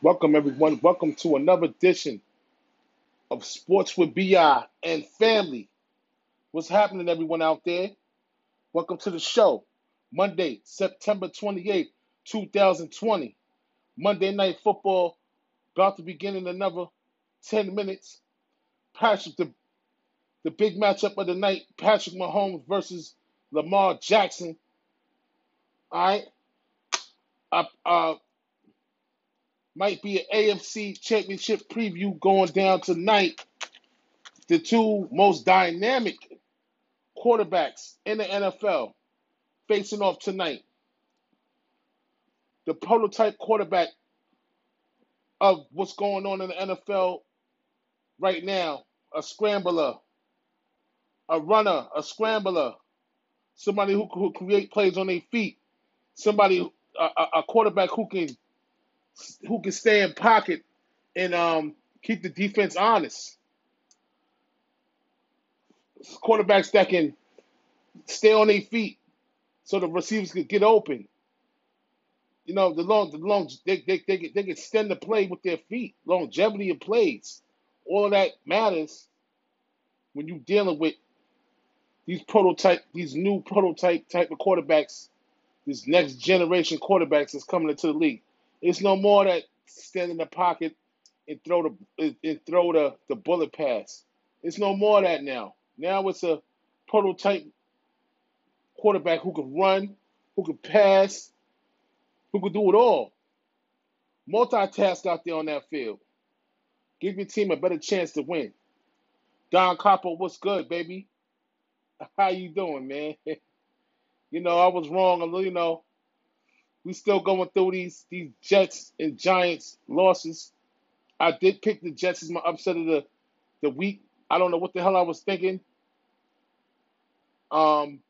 Welcome, everyone. Welcome to another edition of Sports with BI and Family. What's happening, everyone out there? Welcome to the show. Monday, September 28th, 2020. Monday Night Football about to begin in another 10 minutes. Patrick, the, the big matchup of the night Patrick Mahomes versus Lamar Jackson. All right. Uh, uh, might be an AFC championship preview going down tonight. The two most dynamic quarterbacks in the NFL facing off tonight. The prototype quarterback of what's going on in the NFL right now a scrambler, a runner, a scrambler, somebody who who create plays on their feet, somebody a a quarterback who can who can stay in pocket and um, keep the defense honest. Quarterbacks that can stay on their feet so the receivers could get open. You know, the long, the long, they they they can, they can extend the play with their feet. Longevity of plays, all of that matters when you're dealing with these prototype, these new prototype type of quarterbacks, these next generation quarterbacks that's coming into the league. It's no more that stand in the pocket and throw the and throw the, the bullet pass. It's no more that now. Now it's a prototype quarterback who can run, who can pass, who can do it all. Multitask out there on that field. Give your team a better chance to win. Don Copper, what's good, baby? How you doing, man? You know, I was wrong. You know, we still going through these these Jets and Giants losses. I did pick the Jets as my upset of the the week. I don't know what the hell I was thinking. Um,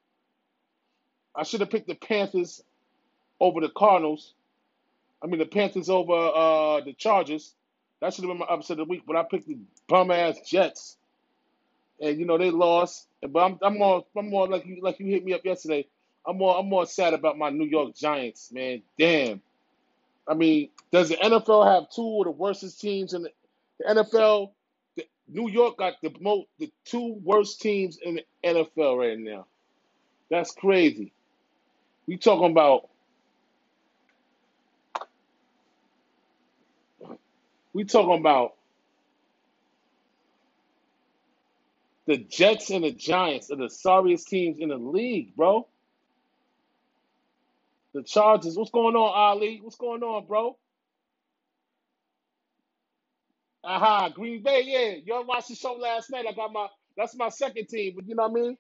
I should have picked the Panthers over the Cardinals. I mean, the Panthers over uh, the Chargers. That should have been my upset of the week, but I picked the bum ass Jets, and you know they lost. But I'm I'm more I'm more like you like you hit me up yesterday. I'm more I'm more sad about my New York Giants, man. Damn. I mean, does the NFL have two of the worstest teams in the, the NFL? The, New York got the most the two worst teams in the NFL right now. That's crazy. We talking about we talking about the Jets and the Giants are the sorriest teams in the league, bro. The Chargers. What's going on, Ali? What's going on, bro? Aha, Green Bay. Yeah, y'all watched the show last night. I got my that's my second team, but you know what I mean.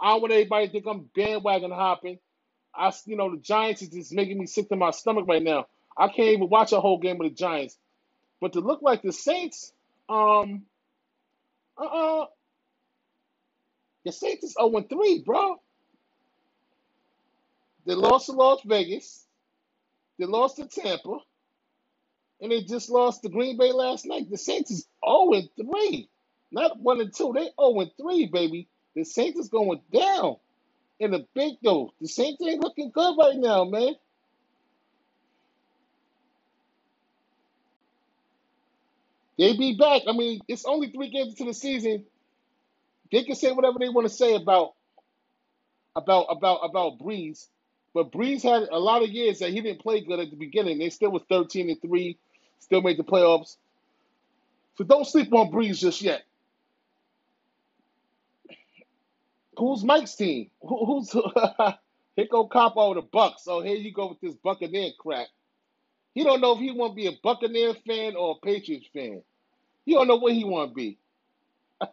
I don't want anybody to think I'm bandwagon hopping. I, you know, the Giants is just making me sick to my stomach right now. I can't even watch a whole game of the Giants. But to look like the Saints, um, uh, uh the Saints is 0 3, bro. They lost to Las Vegas. They lost to Tampa. And they just lost to Green Bay last night. The Saints is 0 3. Not 1 and 2. They 0 3, baby. The Saints is going down in the big though. The Saints ain't looking good right now, man. They be back. I mean, it's only three games into the season. They can say whatever they want to say about about about about Brees, but Brees had a lot of years that he didn't play good at the beginning. They still was thirteen and three, still made the playoffs. So don't sleep on Brees just yet. Who's Mike's team? Who, who's here go Capo the Bucks. So here you go with this Buccaneer crap. He don't know if he want to be a Buccaneer fan or a Patriots fan. He don't know what he want to be.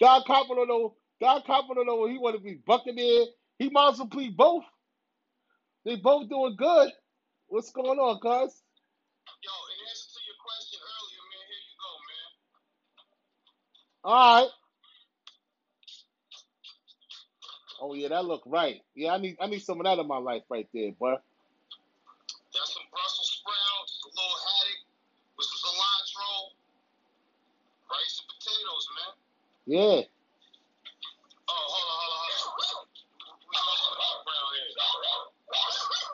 Don Copper don't know. Don Copper don't know what he want to be. Buccaneer. He might as well be both. They both doing good. What's going on, guys? Yo, in answer to your question earlier, man, here you go, man. All right. Oh yeah, that look right. Yeah, I need I need some of that in my life right there. Got some Brussels sprouts, a little haddock with some cilantro, rice and potatoes, man. Yeah. Oh, hold on, hold on, hold on. We got some around here.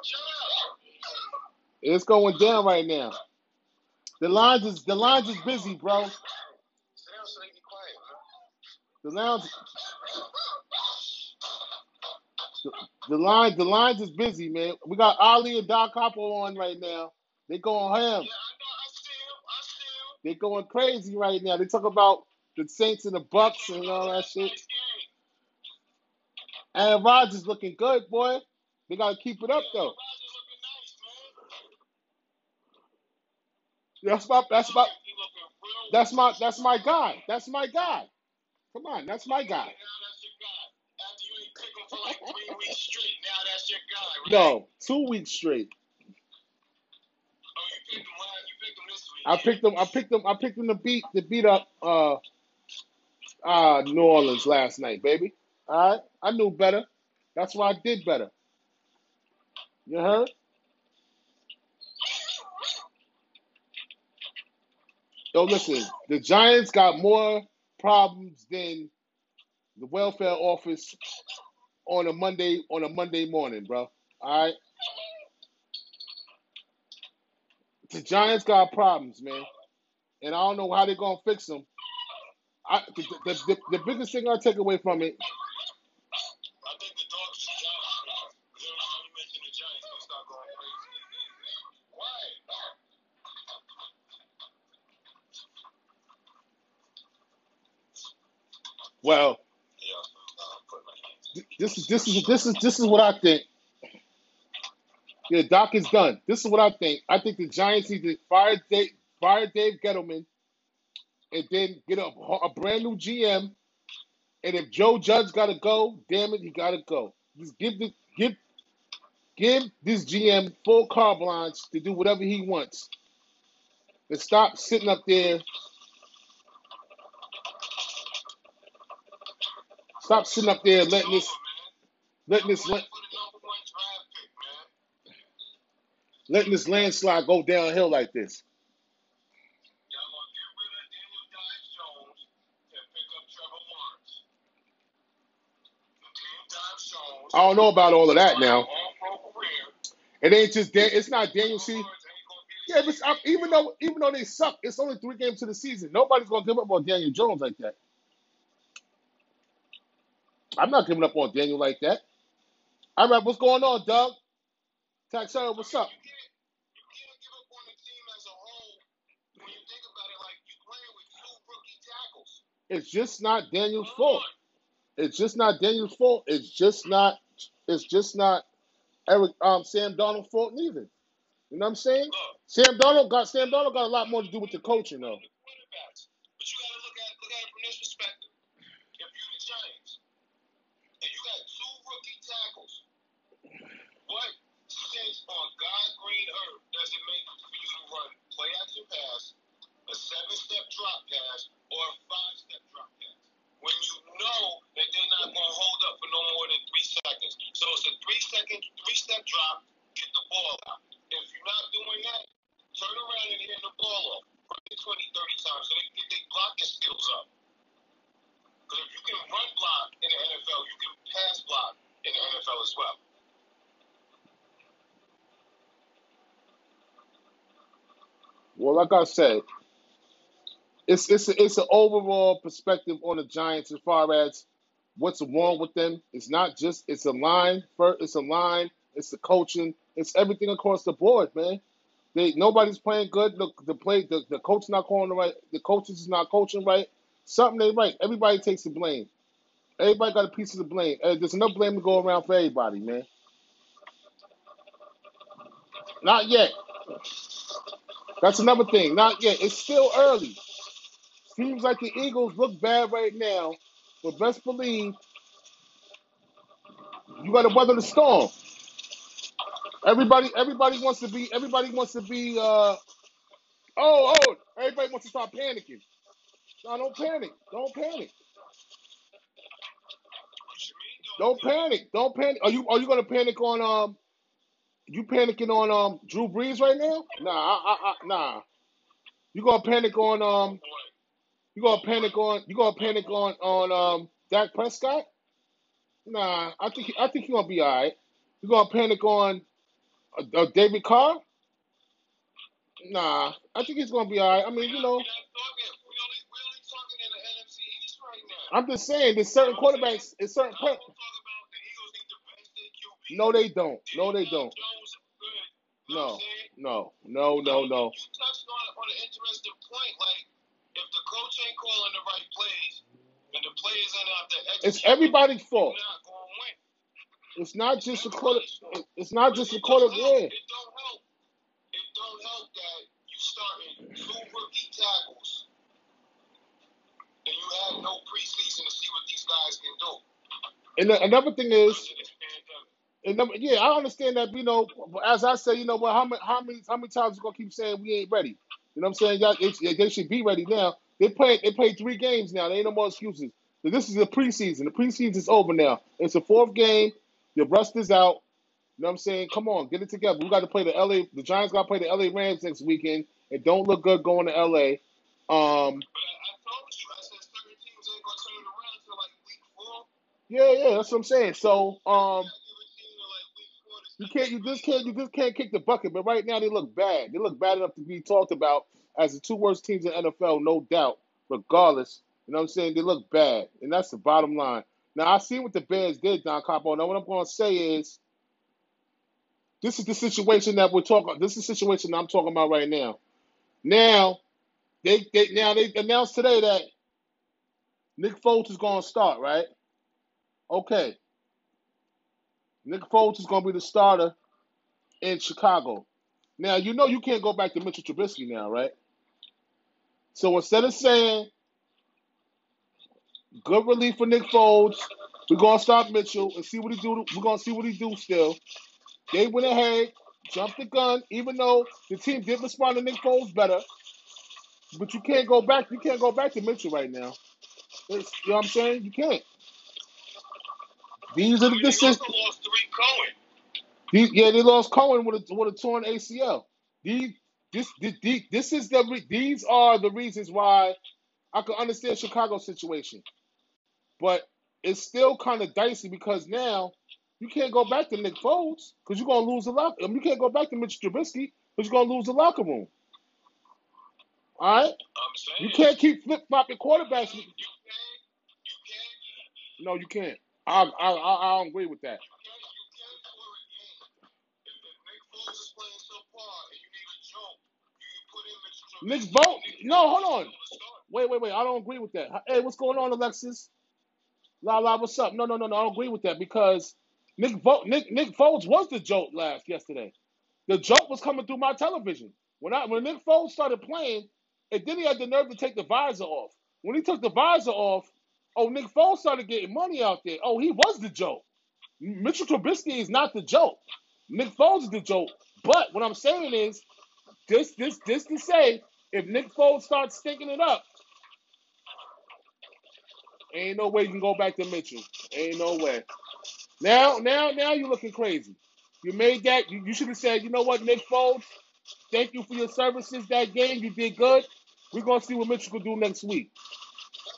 Shut up. It's going down right now. The lines is the lines is busy, bro. The lounge, the, line, the lines is busy, man. We got Ali and Doc Capo on right now. They going ham. They going crazy right now. They talk about the Saints and the Bucks and all that shit. And Rodgers looking good, boy. They gotta keep it up though. Rodgers looking nice, man. That's my that's my He looking real that's my that's my guy. That's my guy. Come on, that's my guy. Now that's your guy. After you ain't pick him for like three weeks straight, now that's your guy, right? No, two weeks straight. Oh, you picked him last. You picked him this week. I picked them. I picked them. I picked them to beat to beat up uh uh New Orleans last night, baby. All right, I knew better. That's why I did better. You heard? Yo, listen. The Giants got more problems than the welfare office on a Monday on a Monday morning, bro. All right. The Giants got problems, man, and I don't know how they're gonna fix them. I, the, the, the, the biggest thing I take away from it, I think the dogs is Giants. Because every time you mention the Giants, they start going crazy. Why? Well, this is this is this is this is what I think. Yeah, Doc is done. This is what I think. I think the Giants need to fire Dave, fire Dave Gettleman, and then get a, a brand new GM. And if Joe Judge got to go, damn it, he got to go. Just give the give give this GM full carte blanche to do whatever he wants, and stop sitting up there. Stop sitting up there letting this letting this letting this landslide go downhill like this. I don't know about all of that now. It ain't just Dan. It's not Daniel C. Yeah, but even though even though they suck, it's only three games to the season. Nobody's gonna give up on Daniel Jones like that. I'm not giving up on Daniel like that. All right, what's going on, Doug? Taxera, what's up? you can't you can't give up on the team as a whole when you think about it. Like you playing with two rookie tackles. It's just not Daniel's fault. It's just not Daniel's fault. It's just not. It's just not Eric um Sam Darnold's fault neither. You know what I'm saying? Sam Darnold got Sam Darnold got a lot more to do with the coaching though. the quarterbacks. But you gotta look at look at it from this perspective. If you the Giants and you got two rookie tackles, what sense on God green earth does it make for you to run play action pass, a seven step drop pass, or a five step drop pass? When you know that they're not gonna hold up for no more than three seconds. So it's a three second, three step drop, get the ball out. If you're not doing that, turn around and hand the ball off. Run it 20, 30 times so they get their blocking skills up. Because if you can run block in the NFL, you can pass block in the NFL as well. Well, like I said, it's it's it's an overall perspective on the Giants as far as what's wrong with them. It's not just it's a line, it's a line, it's the coaching, it's everything across the board, man. They nobody's playing good. The the play the, the coach not calling the right. The coaches is not coaching right. Something ain't right. Everybody takes the blame. Everybody got a piece of the blame. Uh, there's enough blame to go around for everybody, man. Not yet. That's another thing. Not yet. It's still early. Seems like the Eagles look bad right now, but best believe you got to weather the storm. Everybody, everybody wants to be. Everybody wants to be. Uh, oh, oh! Everybody wants to start panicking. No, don't panic. Don't panic. Don't panic. Don't panic. Are you are you gonna panic on um? You panicking on um Drew Brees right now? Nah, I, I, I, nah. You gonna panic on um? You gonna panic on? You gonna panic on on um Dak Prescott? Nah, I think I think he gonna be all right. You gonna panic on uh, uh, David Carr? Nah, I think he's gonna be all right. I mean, you know, We're not talking. We only we only talking in the NFC East right now. I'm just saying there's certain quarterbacks, it's certain. Play- gonna talk about the Eagles need to bench their QB. No, they don't. No, they don't. Jones is good. You know No, no, no, no, no. You touched on, on an interesting point. Like, if the coach ain't calling the right plays and the players ain't out there It's everybody's fault. not going to win. It's not just the quarter. It's not just it quarter. Yeah, It don't help. It don't help that you starting two rookie tackles and you had no preseason to see what these guys can do and the, another thing is, because of this pandemic. And number, yeah, I understand that. You know, as I say, you know, well, how many, how many, how many times you gonna keep saying we ain't ready? You know what I'm saying? Y'all, they, they should be ready now. They played, they played three games now. There ain't no more excuses. So this is the preseason. The preseason is over now. It's the fourth game. Your rust is out. You know what I'm saying? Come on, get it together. We got to play the LA. The Giants got to play the LA Rams next weekend. It don't look good going to LA. Um, But I, I told you, I said certain teams ain't gonna turn it around until like week four. yeah, yeah, that's what I'm saying. So, um, You gotta give a team to like week four to you can't, you just can't, you just can't kick the bucket. But right now they look bad. They look bad enough to be talked about as the two worst teams in the NFL, no doubt. Regardless, you know what I'm saying? They look bad, and that's the bottom line. Now I see what the Bears did, Don Capo. Now what I'm going to say is, this is the situation that we're talking. About. This is the situation I'm talking about right now. Now they, they now they announced today that Nick Foles is going to start, right? Okay, Nick Foles is going to be the starter in Chicago. Now you know you can't go back to Mitchell Trubisky now, right? So instead of saying good relief for Nick Foles, we're gonna stop Mitchell and see what he do. We're gonna see what he do. Still, they went ahead, jumped the gun, even though the team did respond to Nick Foles better. But you can't go back. You can't go back to Mitchell right now. It's, you know what I'm saying? You can't. These are the they decisions. lost Tarik Cohen. These, yeah, they lost Cohen with a with a torn ACL. These this this, this is the re- these are the reasons why I can understand Chicago's situation, but it's still kind of dicey because now you can't go back to Nick Foles because you're gonna lose the locker. You can't go back to Mitch Trubisky because you're gonna lose the locker room. All right, I'm saying you can't keep flip flopping quarterbacks. You can, you can, No, you can't. I I I, don't agree with that. Nick and No, hold on. Wait, wait, wait. I don't agree with that. Hey, what's going on, Alexis? La la, what's up? No, no, no, no. I don't agree with that because Nick Vo- Nick Nick Foles was the joke last yesterday. The joke was coming through my television when I when Nick Foles started playing, and then he had the nerve to take the visor off. When he took the visor off, oh Nick Foles started getting money out there. Oh, he was the joke. Mitchell Trubisky is not the joke. Nick Foles is the joke. But what I'm saying is, this this this to say, if Nick Foles starts stinking it up, ain't no way you can go back to Mitchell. Ain't no way. Now, now, now you're looking crazy. You made that. You, you should have said, you know what, Nick Foles, thank you for your services that game. You did good. We're gonna see what Mitchell can do next week.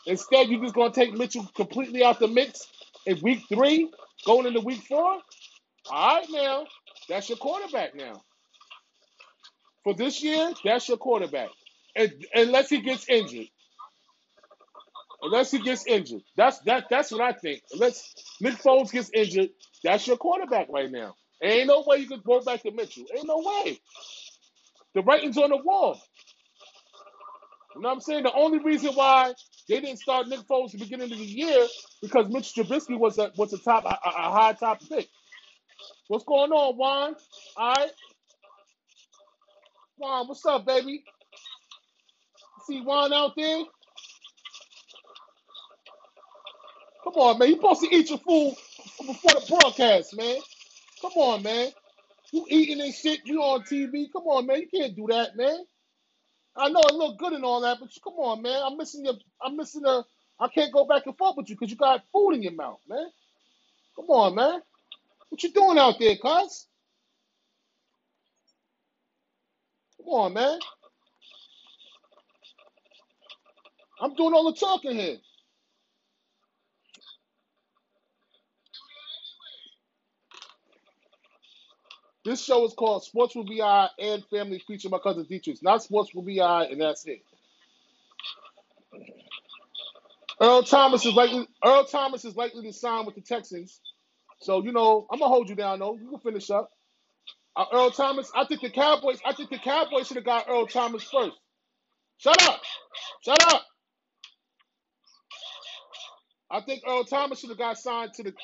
Instead, you're just gonna take Mitchell completely out the mix in week three, going into week four. All right, now that's your quarterback now. For this year, that's your quarterback. And, unless he gets injured. Unless he gets injured. That's that that's what I think. Unless Nick Foles gets injured, that's your quarterback right now. Ain't no way you can go back to Mitchell. Ain't no way. The writing's on the wall. You know what I'm saying? The only reason why they didn't start Nick Foles at the beginning of the year because Mitch Trubisky was a was a top a, a high top pick. What's going on, Juan? All right, Juan, what's up, baby? See Juan out there? Come on, man. You supposed to eat your food before the broadcast, man. Come on, man. You eating and shit. You on TV. Come on, man. You can't do that, man. I know it look good and all that, but come on, man. I'm missing your. I'm missing the. I can't go back and forth with you because you got food in your mouth, man. Come on, man. What you doing out there, cuz? Come on, man. I'm doing all the talking here. This show is called Sports with BI and Family featuring my cousin Dietrich. Not Sports with BI and that's it. Earl Thomas is likely Earl Thomas is likely to sign with the Texans. So, you know, I'm gonna hold you down though. You can finish up. Uh, Earl Thomas, I think the Cowboys, I think the Cowboys should have got Earl Thomas first. Shut up. Shut up. I think Earl Thomas should have got signed to the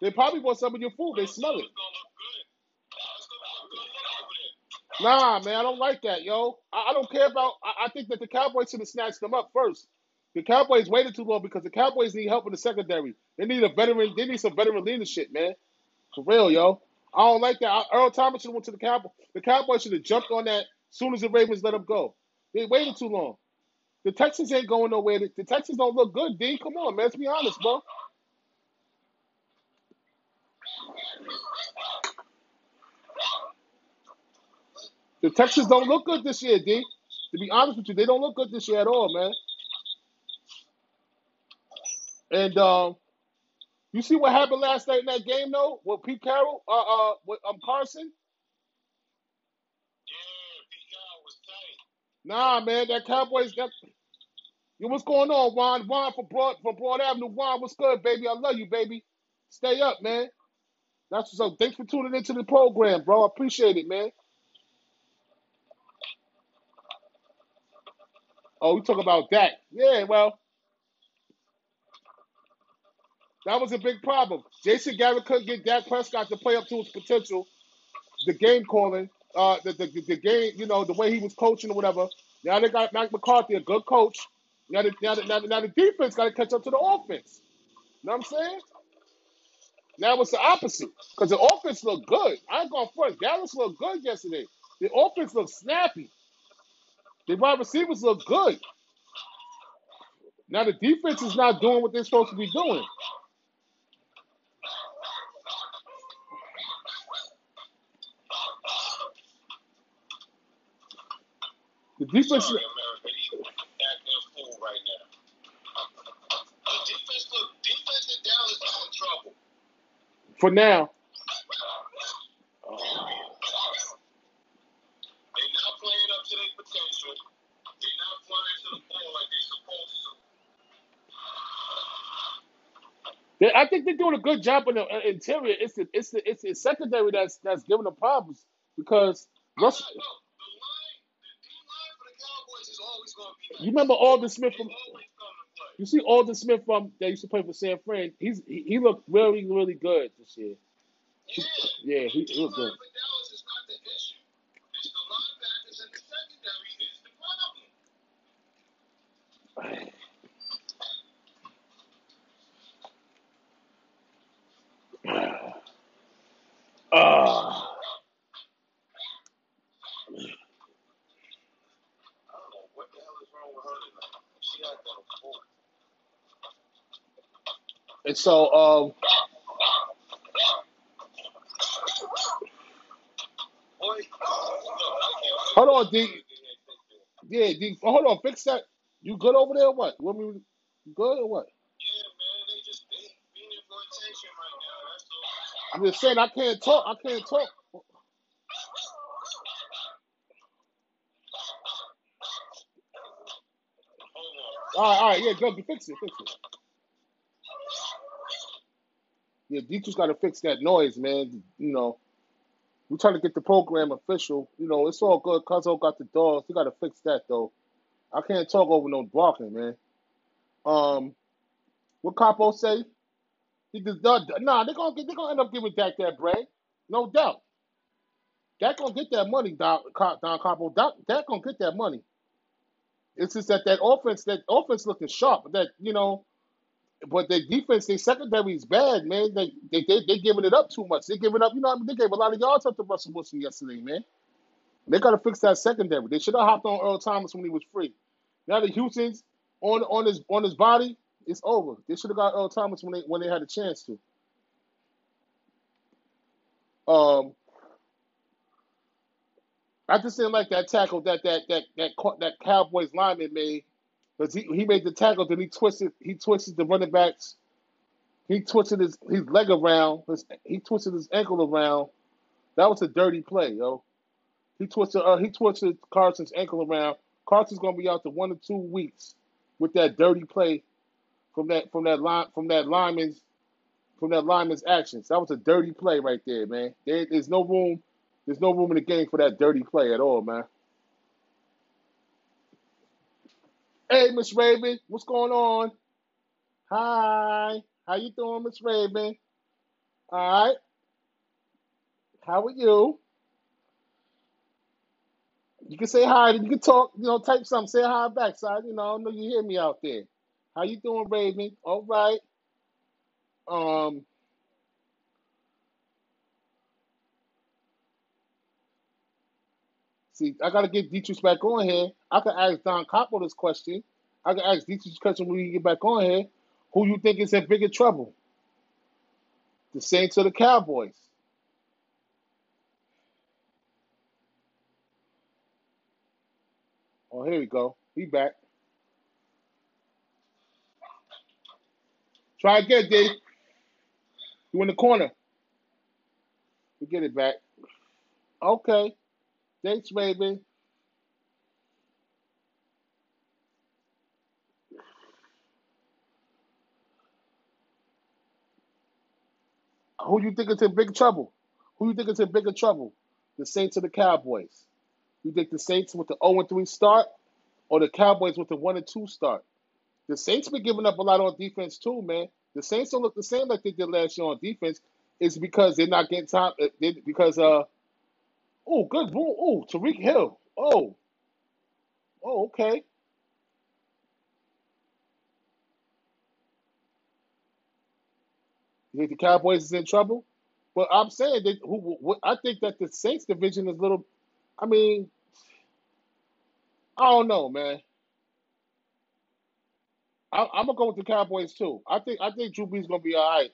They probably want some of your food. They smell it. Nah, man, I don't like that, yo. I, I don't care about. I, I think that the Cowboys should have snatched them up first. The Cowboys waited too long because the Cowboys need help in the secondary. They need a veteran. They need some veteran leadership, man. For real, yo. I don't like that. Earl Thomas should have went to the Cowboys. The Cowboys should have jumped on that as soon as the Ravens let him go. They waited too long. The Texans ain't going nowhere. The, the Texans don't look good, D. Come on, man. Let's be honest, bro. The Texans don't look good this year, D. To be honest with you, they don't look good this year at all, man. And um, you see what happened last night in that game, though, with Pete Carroll, uh, uh, with um Carson. Nah, man, that Cowboys. That, yo, what's going on, Juan? Juan from Broad from Broad Avenue. Juan, what's good, baby? I love you, baby. Stay up, man. That's what's up. Thanks for tuning into the program, bro. I appreciate it, man. Oh, we talk about that. Yeah, well, that was a big problem. Jason Garrett couldn't get Dak Prescott to play up to his potential. The game calling, uh, the, the the game, you know, the way he was coaching or whatever. Now they got Mike McCarthy, a good coach. Now the, now the, now the, now the defense got to catch up to the offense. You know what I'm saying? Now it's the opposite because the offense looked good. I ain't going first. Dallas looked good yesterday. The offense looked snappy. The wide receivers look good. Now the defense is not doing what they're supposed to be doing. The defense. Sorry, America. He acting a fool right now. The defense look defense in Dallas is in trouble. For now, They're not playing up to their potential. They're not flying to the ball like they're supposed to. They, I think they're doing a good job in the uh, interior. It's the it's the it's the secondary that's that's giving them problems because I'm Russ. not, no, the line, the D line for the Cowboys is always going to be You remember Aldon Smith from always come to play. you see Aldon Smith from that used to play for San Fran. He's he, he looked really really good this year. Yeah, Yeah, he, he looked good. for Dallas is not the issue. It's the linebackers and the secondary is the problem. Ah, I don't know what the hell is wrong with her tonight. She acting a fool. and so um hold on D yeah D hold on fix that. You good over there? or What? You want me good or what? Yeah, man, they just they being for attention right now. That's all. I'm just saying I can't talk. I can't talk. All right, all right, yeah, go fix it, fix it. Yeah, Dietrich's got to fix that noise, man. You know, we're trying to get the program official. You know, it's all good. Cuzzo got the dogs. He got to fix that though. I can't talk over no barking, man. Um, what Capo say? He does not. Nah, they're gonna get. They're gonna end up giving Dak that bread, no doubt. Dak gonna get that money, Don, Don Capo. Dak, gonna get that money. It's just that that offense, that offense looking sharp, but that you know, but their defense, their secondary is bad, man. They they they they giving it up too much. They giving up, you know, I mean, they gave a lot of yards up to Russell Wilson yesterday, man. They got to fix that secondary. They should have hopped on Earl Thomas when he was free. Now the Houston's on on his on his body, it's over. They should have got Earl Thomas when they when they had a chance to. Um, I just didn't like that tackle that that that that that Cowboys lineman made because he, he made the tackle, then he twisted he twisted the running backs He twisted his, his leg around. His, he twisted his ankle around. That was a dirty play, yo. He twisted uh, he twisted Carson's ankle around. Carson's gonna be out to one to two weeks with that dirty play from that from that line from that lineman's from that lineman's actions. That was a dirty play right there, man. There, there's no room. There's no room in the game for that dirty play at all, man. Hey, Miss Raven, what's going on? Hi, how you doing, Miss Raven? All right, how are you? You can say hi. You can talk. You know, type something. Say hi back. You know, I know you hear me out there. How you doing, Raven? All right. Um, see, I gotta get Dietrich back on here. I can ask Don Capo this question. I can ask Dietrich this question when we get back on here. Who you think is in bigger trouble? The Saints or the Cowboys? Oh, here we go. He back. Try again, Dave. You in the corner. We get it back. Okay. Thanks, Raven. Who you think is in big trouble? Who you think is in bigger trouble? The Saints or the Cowboys? You think the Saints with the 0 3 start or the Cowboys with the 1 2 start? The Saints been giving up a lot on defense too, man. The Saints don't look the same like they did last year on defense. It's because they're not getting time. uh, They, because uh, oh, good boom. Oh, Tyreek Hill. Oh, oh, okay. You think the Cowboys is in trouble? But I'm saying that who, I think that the Saints division is a little. I mean, I don't know, man. I, I'm gonna go with the Cowboys too. I think I think Drew Brees gonna be all right.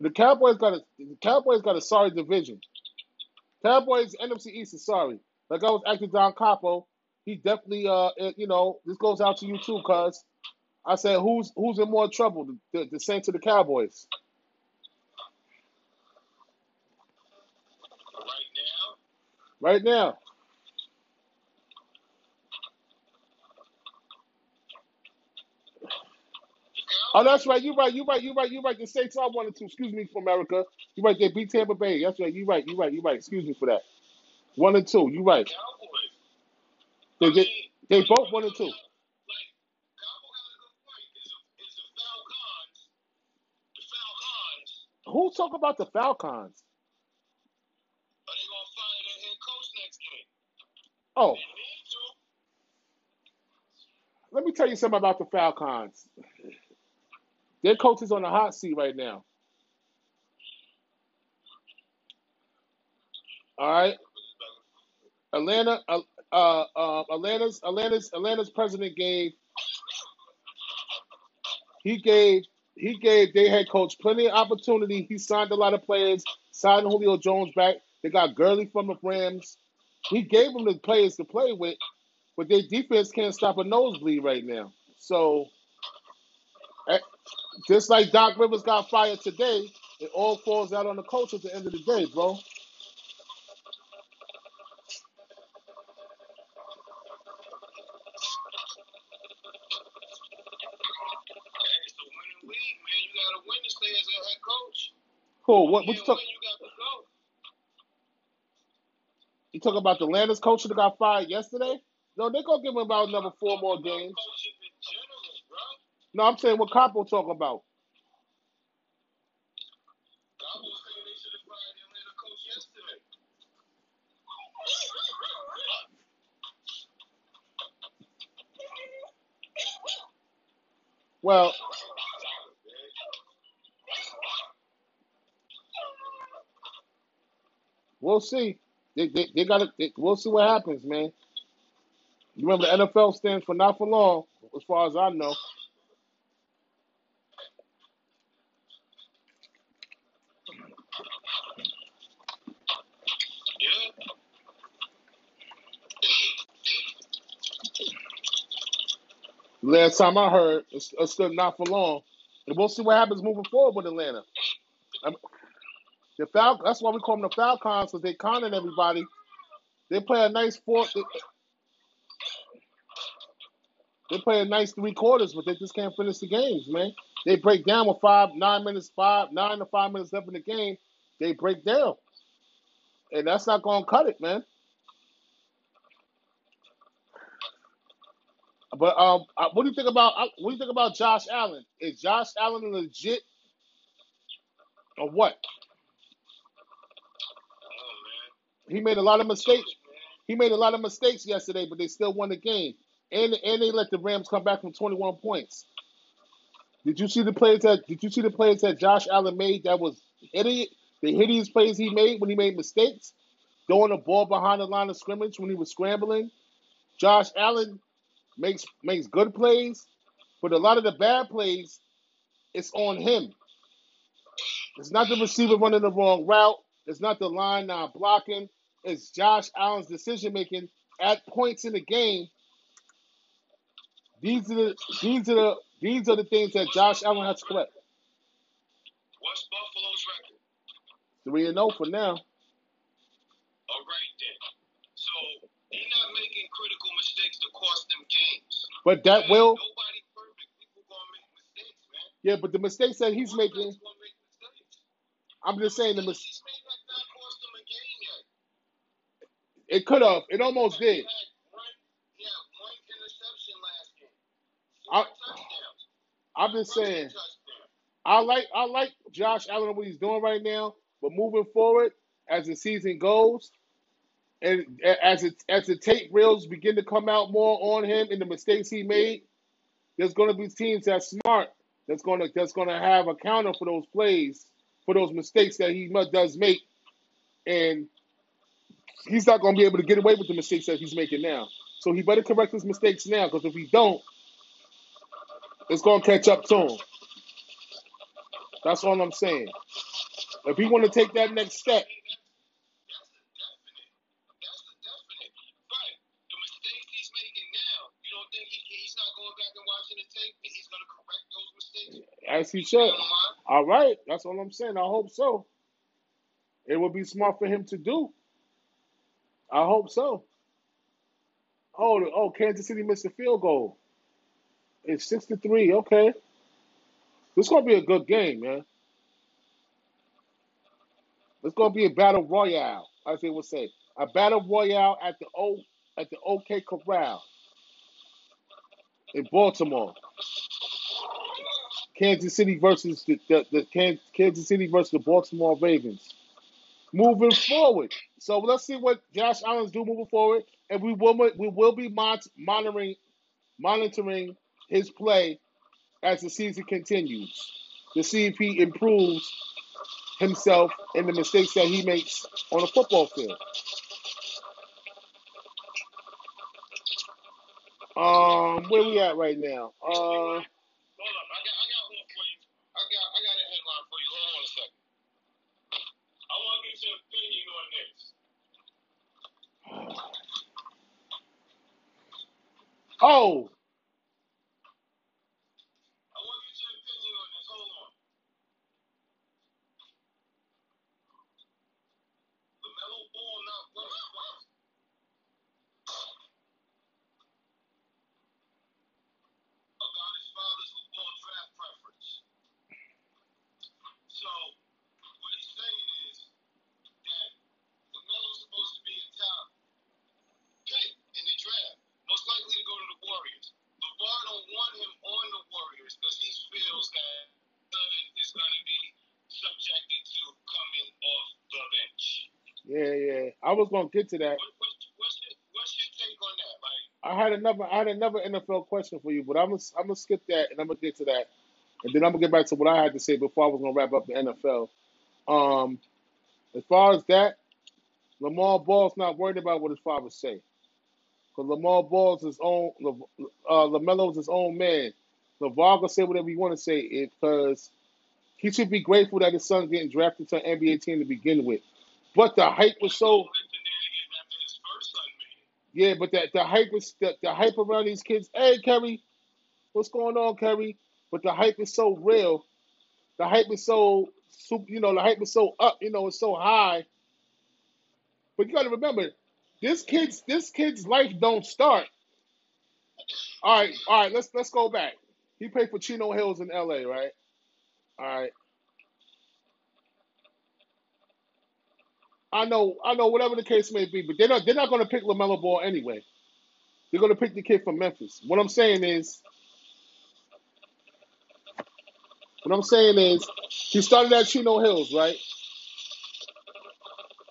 The Cowboys got a the Cowboys got a sorry division. Cowboys NFC East is sorry. Like I was acting Don Capo, he definitely uh you know this goes out to you too, cuz I said who's who's in more trouble, the, the, the Saints or the Cowboys? Right now, Right now. Oh, that's right. You're right. You're right. You're right. You're right. The Saints are one and two. Excuse me for America. You're right. They beat Tampa Bay. That's right. You're right. You're right. You're right. Excuse me for that. One and two. You're right. They I they, they both one and two. Who talk about the Falcons? are they gonna fire their head coach next game? Oh, let me tell you something about the Falcons. Their coach is on the hot seat right now. All right. Atlanta, uh, uh, uh, Atlanta's, Atlanta's, Atlanta's president gave he gave he gave their head coach plenty of opportunity. He signed a lot of players, signed Julio Jones back. They got Gurley from the Rams. He gave them the players to play with, but their defense can't stop a nosebleed right now. So, just like Doc Rivers got fired today, it all falls out on the coach at the end of the day, bro. Cool. What, what you can't talk? win, you about the Atlanta's coach that got fired yesterday? No, they're gonna give him about another four more games. coaching in general, bro. No, I'm saying what Capo talking about. Well, we'll see. They they, they got to. We'll see what happens, man. You remember the NFL stands for not for long, as far as I know. Last time I heard, it's, it's still not for long. And we'll see what happens moving forward with Atlanta. Um, the Fal- that's why we call them the Falcons because they conning everybody. They play a nice four. They, they play a nice three quarters, but they just can't finish the games, man. They break down with five, nine minutes, five, nine to five minutes left in the game. They break down, and that's not going to cut it, man. But um, what do you think about what do you think about Josh Allen? Is Josh Allen legit or what? Oh man. He made a lot of mistakes. Josh, man. He made a lot of mistakes yesterday, but they still won the game. And and they let the Rams come back from 21 points. Did you see the plays that Did you see the plays that Josh Allen made that was idiot? The hideous plays he made when he made mistakes, throwing the ball behind the line of scrimmage when he was scrambling. Josh Allen makes makes good plays, but a lot of the bad plays, it's on him. It's not the receiver running the wrong route. It's not the line not blocking. It's Josh Allen's decision making at points in the game. These are the these are the these are the things that Josh Allen has to correct. What's Buffalo's record? Three and zero for now. All right he's not making critical mistakes to cost them games. But that Man, will, nobody perfect. People gonna make mistakes, man. yeah. But the mistakes that he's making, gonna make mistakes. I'm just saying the mistakes. These may not not cost them a game yet. it could have, it almost did. had one, he one interception last game. I. I'm just saying. I like I like Josh Allen what he's doing right now. But moving forward, as the season goes, and as it as the tape reels begin to come out more on him and the mistakes he made, there's going to be teams that's smart that's going to that's going to have a counter for those plays for those mistakes that he does make, and he's not going to be able to get away with the mistakes that he's making now. So he better correct his mistakes now, because if he don't, it's going to catch up to him. That's all I'm saying. If he want to take that next step, That's a definite. That's a definite. But the mistakes he's making now, you don't think he, he's not going back and watching the tape and he's going to correct those mistakes? as he should. that in mind. All right, that's all I'm saying. I hope so. It would be smart for him to do. I hope so. Oh, oh, Kansas City missed a field goal. It's six to three. Okay, this is gonna be a good game, man. It's gonna be a battle royale, as they would say, a battle royale at the O at the OK Corral in Baltimore. Kansas City versus the, the, the Kansas City versus the Baltimore Ravens. Moving forward, so let's see what Josh Allen's do moving forward, and we will we will be mon- monitoring monitoring his play as the season continues to see if he improves himself and the mistakes that he makes on the football field. Um, where we at right now? Uh, Hold up. I got, I got one for you. I got, I got a headline for you. Hold on a second. I want to get your opinion on this. oh, I want to get your opinion on this. Hold on. LaMelo Ball not worth five. About his father's football draft preference. So, what he's saying is that LaMelo's supposed to be in top pick in the draft, most likely to go to the Warriors. LaVar don't want him on the Warriors because he feels that Southern is going to be subjected to coming off the bench. yeah, yeah. I was gonna get to that. What, what's, what's, your, what's your take on that, Mike? I had another I had another NFL question for you, but I'm gonna I'm gonna skip that and I'm gonna get to that, and then I'm gonna get back to what I had to say before I was gonna wrap up the NFL. Um, as far as that, Lamar Ball's not worried about what his father say, because Lamar Ball's his own. Uh, Lamelo's his own man. LaVar can say whatever he want to say because he should be grateful that his son's getting drafted to an NBA team to begin with. But the hype was so yeah, but that the hype is the, the hype around these kids. Hey, Kerry, what's going on, Kerry? but the hype is so real. The hype is so, you know, the hype is so up. You know, it's so high. But you got to remember, this kid's this kid's life don't start. All right, all right. Let's let's go back. He played for Chino Hills in L.A. Right. All right. I know, I know. Whatever the case may be, but they're not they're not going to pick LaMelo Ball anyway. They're going to pick the kid from Memphis. What I'm saying is, what I'm saying is, he started at Chino Hills, right?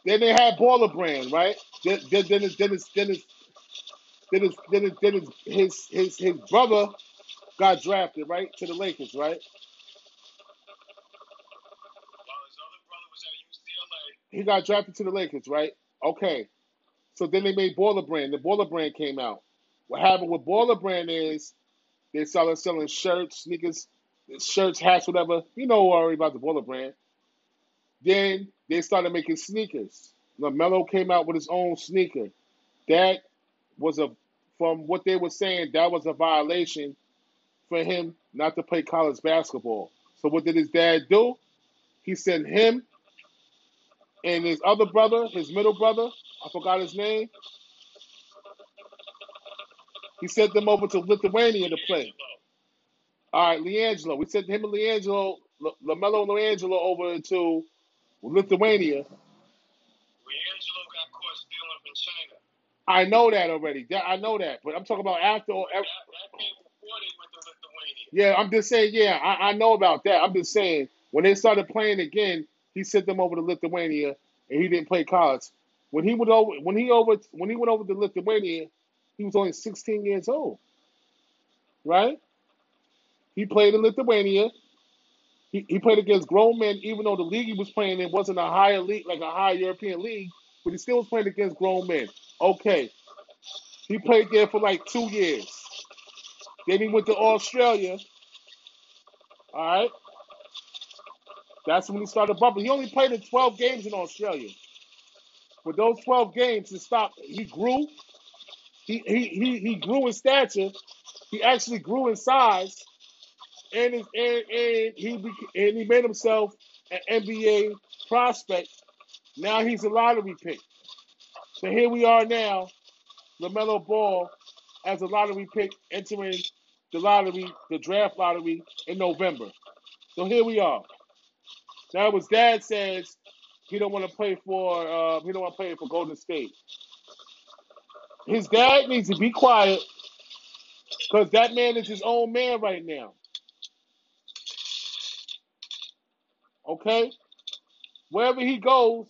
Then they had Baller Brand, right? Then then then then then then then then his his his brother got drafted, right, to the Lakers, right? While his other brother was at UCLA, He got drafted to the Lakers, right? Okay. So then they made Baller Brand. The Baller Brand came out. What happened with Baller Brand is they started selling shirts, sneakers, shirts, hats, whatever. You know already about the Baller Brand. Then they started making sneakers. LaMelo came out with his own sneaker. That was a, from what they were saying, that was a violation for him not to play college basketball. So what did his dad do? He sent him and his other brother, his middle brother, I forgot his name. He sent them over to Lithuania to play. All right, LiAngelo. We sent him and LiAngelo, LaMelo and LiAngelo over to Lithuania. LiAngelo got caught stealing from China. I know that already. I know that, but I'm talking about after. That, that came before they went to Lithuania. Yeah, I'm just saying. Yeah, I, I know about that. I'm just saying when they started playing again, he sent them over to Lithuania, and he didn't play college. When he went over, when he over, when he went over to Lithuania, he was only 16 years old. Right? He played in Lithuania. He, he played against grown men, even though the league he was playing in wasn't a higher league, like a high European league, but he still was playing against grown men. Okay. He played there for like two years. Then he went to Australia. All right. That's when he started bumping. He only played in 12 games in Australia. But those 12 games, he stopped. He grew. He, he, he, he grew in stature. He actually grew in size. And, his, and, and, he, and he made himself an NBA prospect. Now he's a lottery pick. So here we are now, LaMelo Ball as a lottery pick entering the lottery, the draft lottery in November. So here we are. Now his dad says he don't want to play for uh, he don't want to play for Golden State. His dad needs to be quiet because that man is his own man right now. Okay, wherever he goes,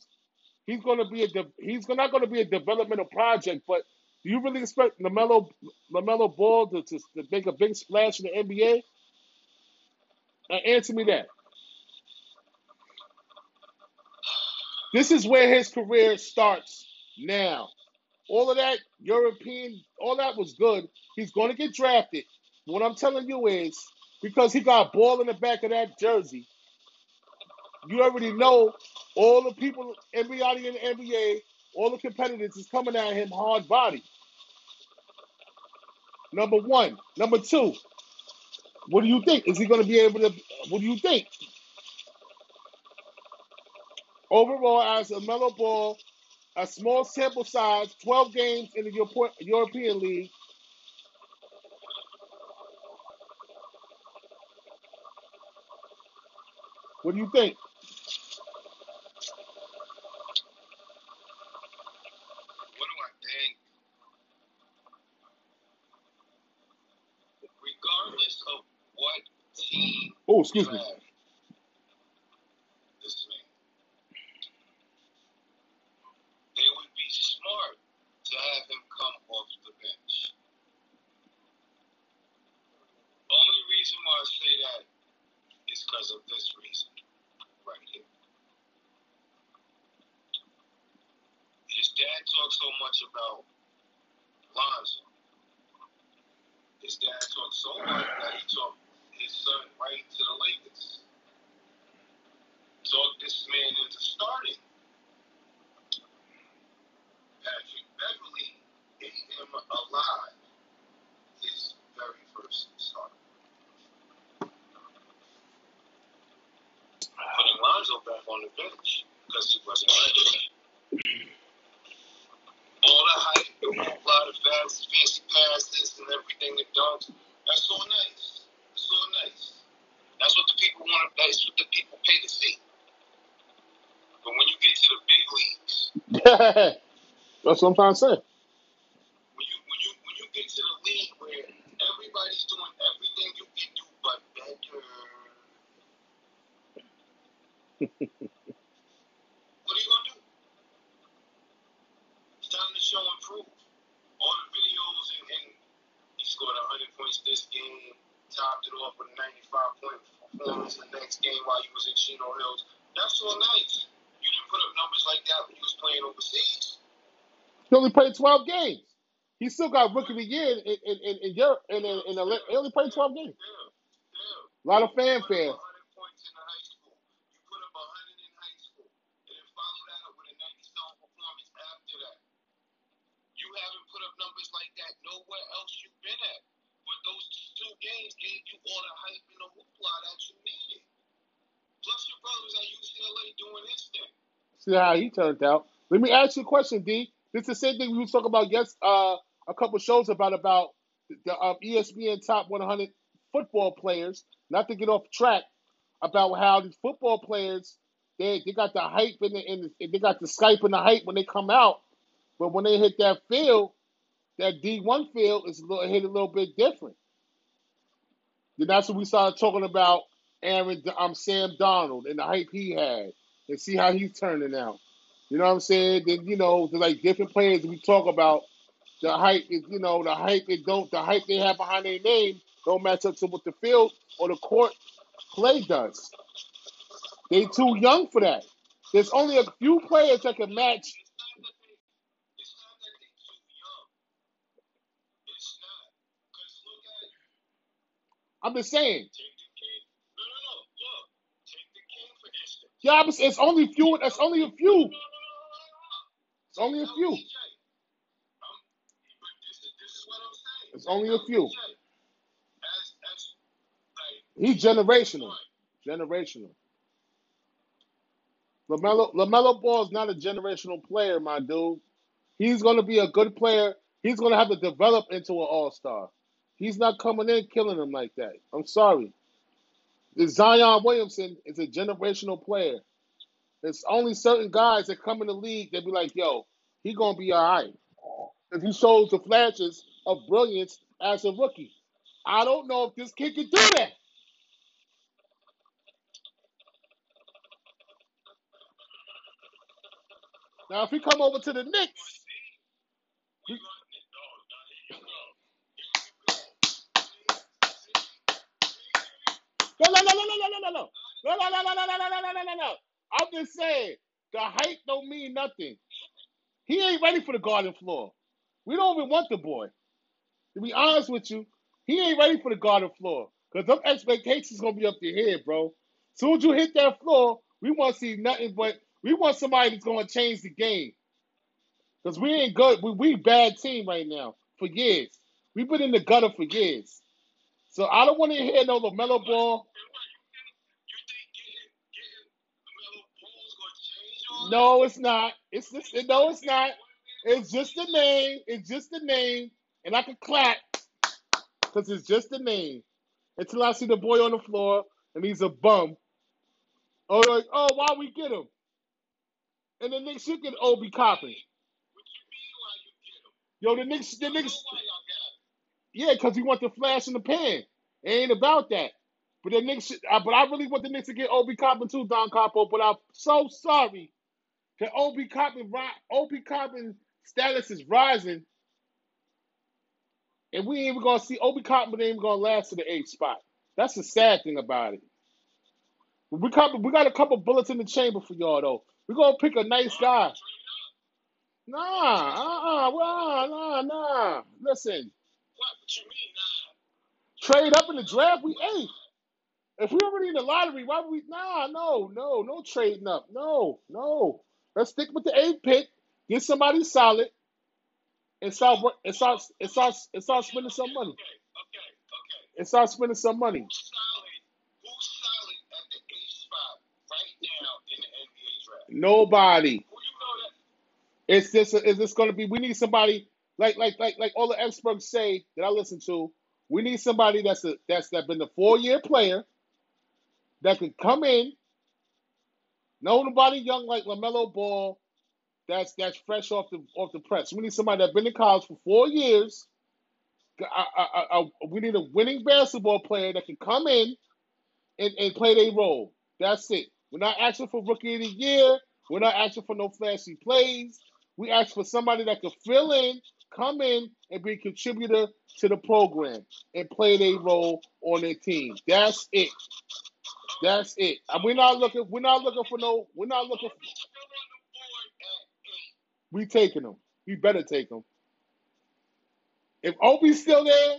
he's to be a de- he's not to be a developmental project. But do you really expect LaMelo LaMelo Ball to, to, to make a big splash in the NBA? Uh, answer me that. This is where his career starts now. All of that European, all that was good. He's going to get drafted. What I'm telling you is because he got ball in the back of that jersey. You already know all the people, everybody in the NBA, all the competitors is coming at him hard body. Number one. Number two. What do you think? Is he going to be able to? What do you think? Overall, as a mellow ball, a small sample size, 12 games in the Europe- European League. What do you think? What do I think? Regardless of what team Oh, excuse me. draft this man, they would be smart to have him come off the bench. Only reason why I say that is because of this reason right here. His dad talks so much about Lonzo. His dad talked so much that he took his son right to the Lakers. Talked this man into starting. Patrick Beverley ate him alive his very first start. putting Lonzo back on the bench because he wasn't ready. All the hype, the lot of fast, fancy passes and everything that dunks, that's so nice. It's so nice. That's what the people want to, that's what the people pay to see. But when you get to the big leagues, that's what I'm trying to say. When you, when, you, when you get to the league where everybody's doing everything you what are you gonna do? It's time to show and prove. All the videos and, and he scored 100 points this game, topped it off with a 95 point performance the next game while he was in Chino Hills. That's so nice. You didn't put up numbers like that when you was playing overseas. He only played 12 games. He still got rookie of the year in, in, in, in Europe, and in, in, in, he only played 12 games. Yeah, yeah. A lot of fanfare. up 100 points in the high school. You put up 100 in high school. And then follow that up with a 97 performance after that. You haven't put up numbers like that nowhere else you've been at. But those two games gave you all the hype and the hoopla that you needed. Plus your brothers at UCLA doing his thing. See how he turned out. Let me ask you a question, D. This is the same thing we were talking about yes, uh, a couple shows about about the um, ESPN top 100 football players. Not to get off track about how these football players they they got the hype and, the, and the, they got the Skype and the hype when they come out, but when they hit that field, that D1 field is a little, hit a little bit different. Then that's when we started talking about Aaron, um, Sam Darnold and the hype he had, and see how he's turning out. You know what I'm saying? Then you know, the like different players we talk about, the hype is you know the hype it don't the hype they have behind their name don't match up to what the field or the court play does. They too young for that. There's only a few players that can match. It's not that they it's not that they too young. It's not. Because look at I'm just saying. take the king. No, no, no. Look. Take the king for instance. Yeah, I'm just- it's only few. That's only a few. It's only a few. LBJ. But this is this is what I'm. It's only a few. LBJ. As as like He's generational. Generational. LaMelo LaMelo Ball is not a generational player, my dude. He's going to be a good player. He's going to have to develop into an all star. He's not coming in killing them like that. I'm sorry. The Zion Williamson is a generational player. There's only certain guys that come in the league that be like, yo, he gonna be all right. If he shows the flashes of brilliance as a rookie. I don't know if this kid can do that. Now, if he come over to the Knicks, gonna no, no, no, no, no, no, no, no, no, no, no, no, no, no, no, no, no, no, no, no. I'm just saying, the hype don't mean nothing. He ain't ready for the garden floor. We don't even want the boy. To be honest with you, he ain't ready for the garden floor. Because them expectations gonna be up to here, bro. Soon as you hit that floor, we want to see nothing but we want somebody that's gonna change the game. Because we ain't good. We we bad team right now for years. We've been in the gutter for years. So I don't want to hear no LaMelo ball. No, it's not. It's just no, it's not. It's just the name. It's just the name, and I can clap because it's just the name. Until I see the boy on the floor and he's a bum. Oh, like, oh, why we get him? And the Knicks Obi. You why you get? Yo, the Knicks, the Knicks, why y'all got him. Yeah, because he want the flash in the pan. It ain't about that. But the Knicks, uh, but I really want the Knicks to get Obi Toppin too, Don Capo. But I'm so sorry that Obi Toppin, Obi Toppin status is rising, and we ain't even gonna see Obi Toppin ain't even gonna last to the eighth spot. That's the sad thing about it. We got we got a couple bullets in the chamber for y'all though. We're gonna pick a nice guy. Nah, uh, uh, well, nah, nah. Listen, What? What you mean? Nah. trade up in the draft. We eighth. If we already in the lottery, why would we? Nah, no, no, no trading up. No, no. Let's stick with the eighth pick. Get somebody solid, and start and start and start and start spending some money. Okay, okay, okay. And start spending some money. Who's solid? Who's solid at the eighth spot right now in the NBA draft? Nobody. Who you know that? It's just is this going to be? We need somebody like like like like all the experts say that I listen to. We need somebody that's a that's that been a four year player that could come in. No nobody young like LaMelo Ball. That's that's fresh off the off the press. We need somebody that's been in college for four years. I, I, I, we need a winning basketball player that can come in and, and play their role. That's it. We're not asking for rookie of the year. We're not asking for no flashy plays. We ask for somebody that can fill in, come in, and be a contributor to the program and play their role on their team. That's it. That's it. And we're not looking. We're not looking for no. We're not looking. For, we taking them. We better take them. If Obi's still there,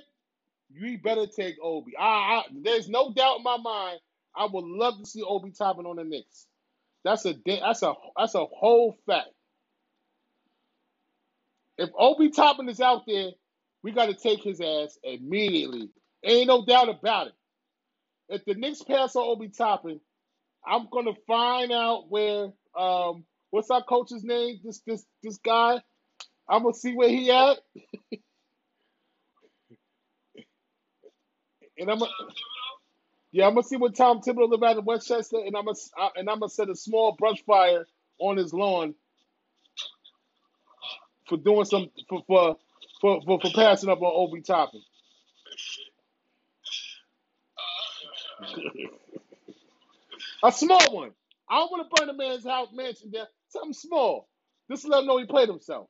you better take Obi. I, I, there's no doubt in my mind. I would love to see Obi Toppin on the Knicks. That's a that's a that's a whole fact. If Obi Toppin is out there, we got to take his ass immediately. Ain't no doubt about it. If the Knicks pass on Obi Toppin, I'm gonna find out where um what's our coach's name? This this this guy. I'm gonna see where he at. and I'm gonna yeah, I'm gonna see what Tom Thibodeau live at in Westchester, and I'm gonna and I'm gonna set a small brush fire on his lawn for doing some for for for, for, for passing up on Obi Toppin. a small one. I don't want to burn a man's house mansion there. Something small. Just let him know he played himself.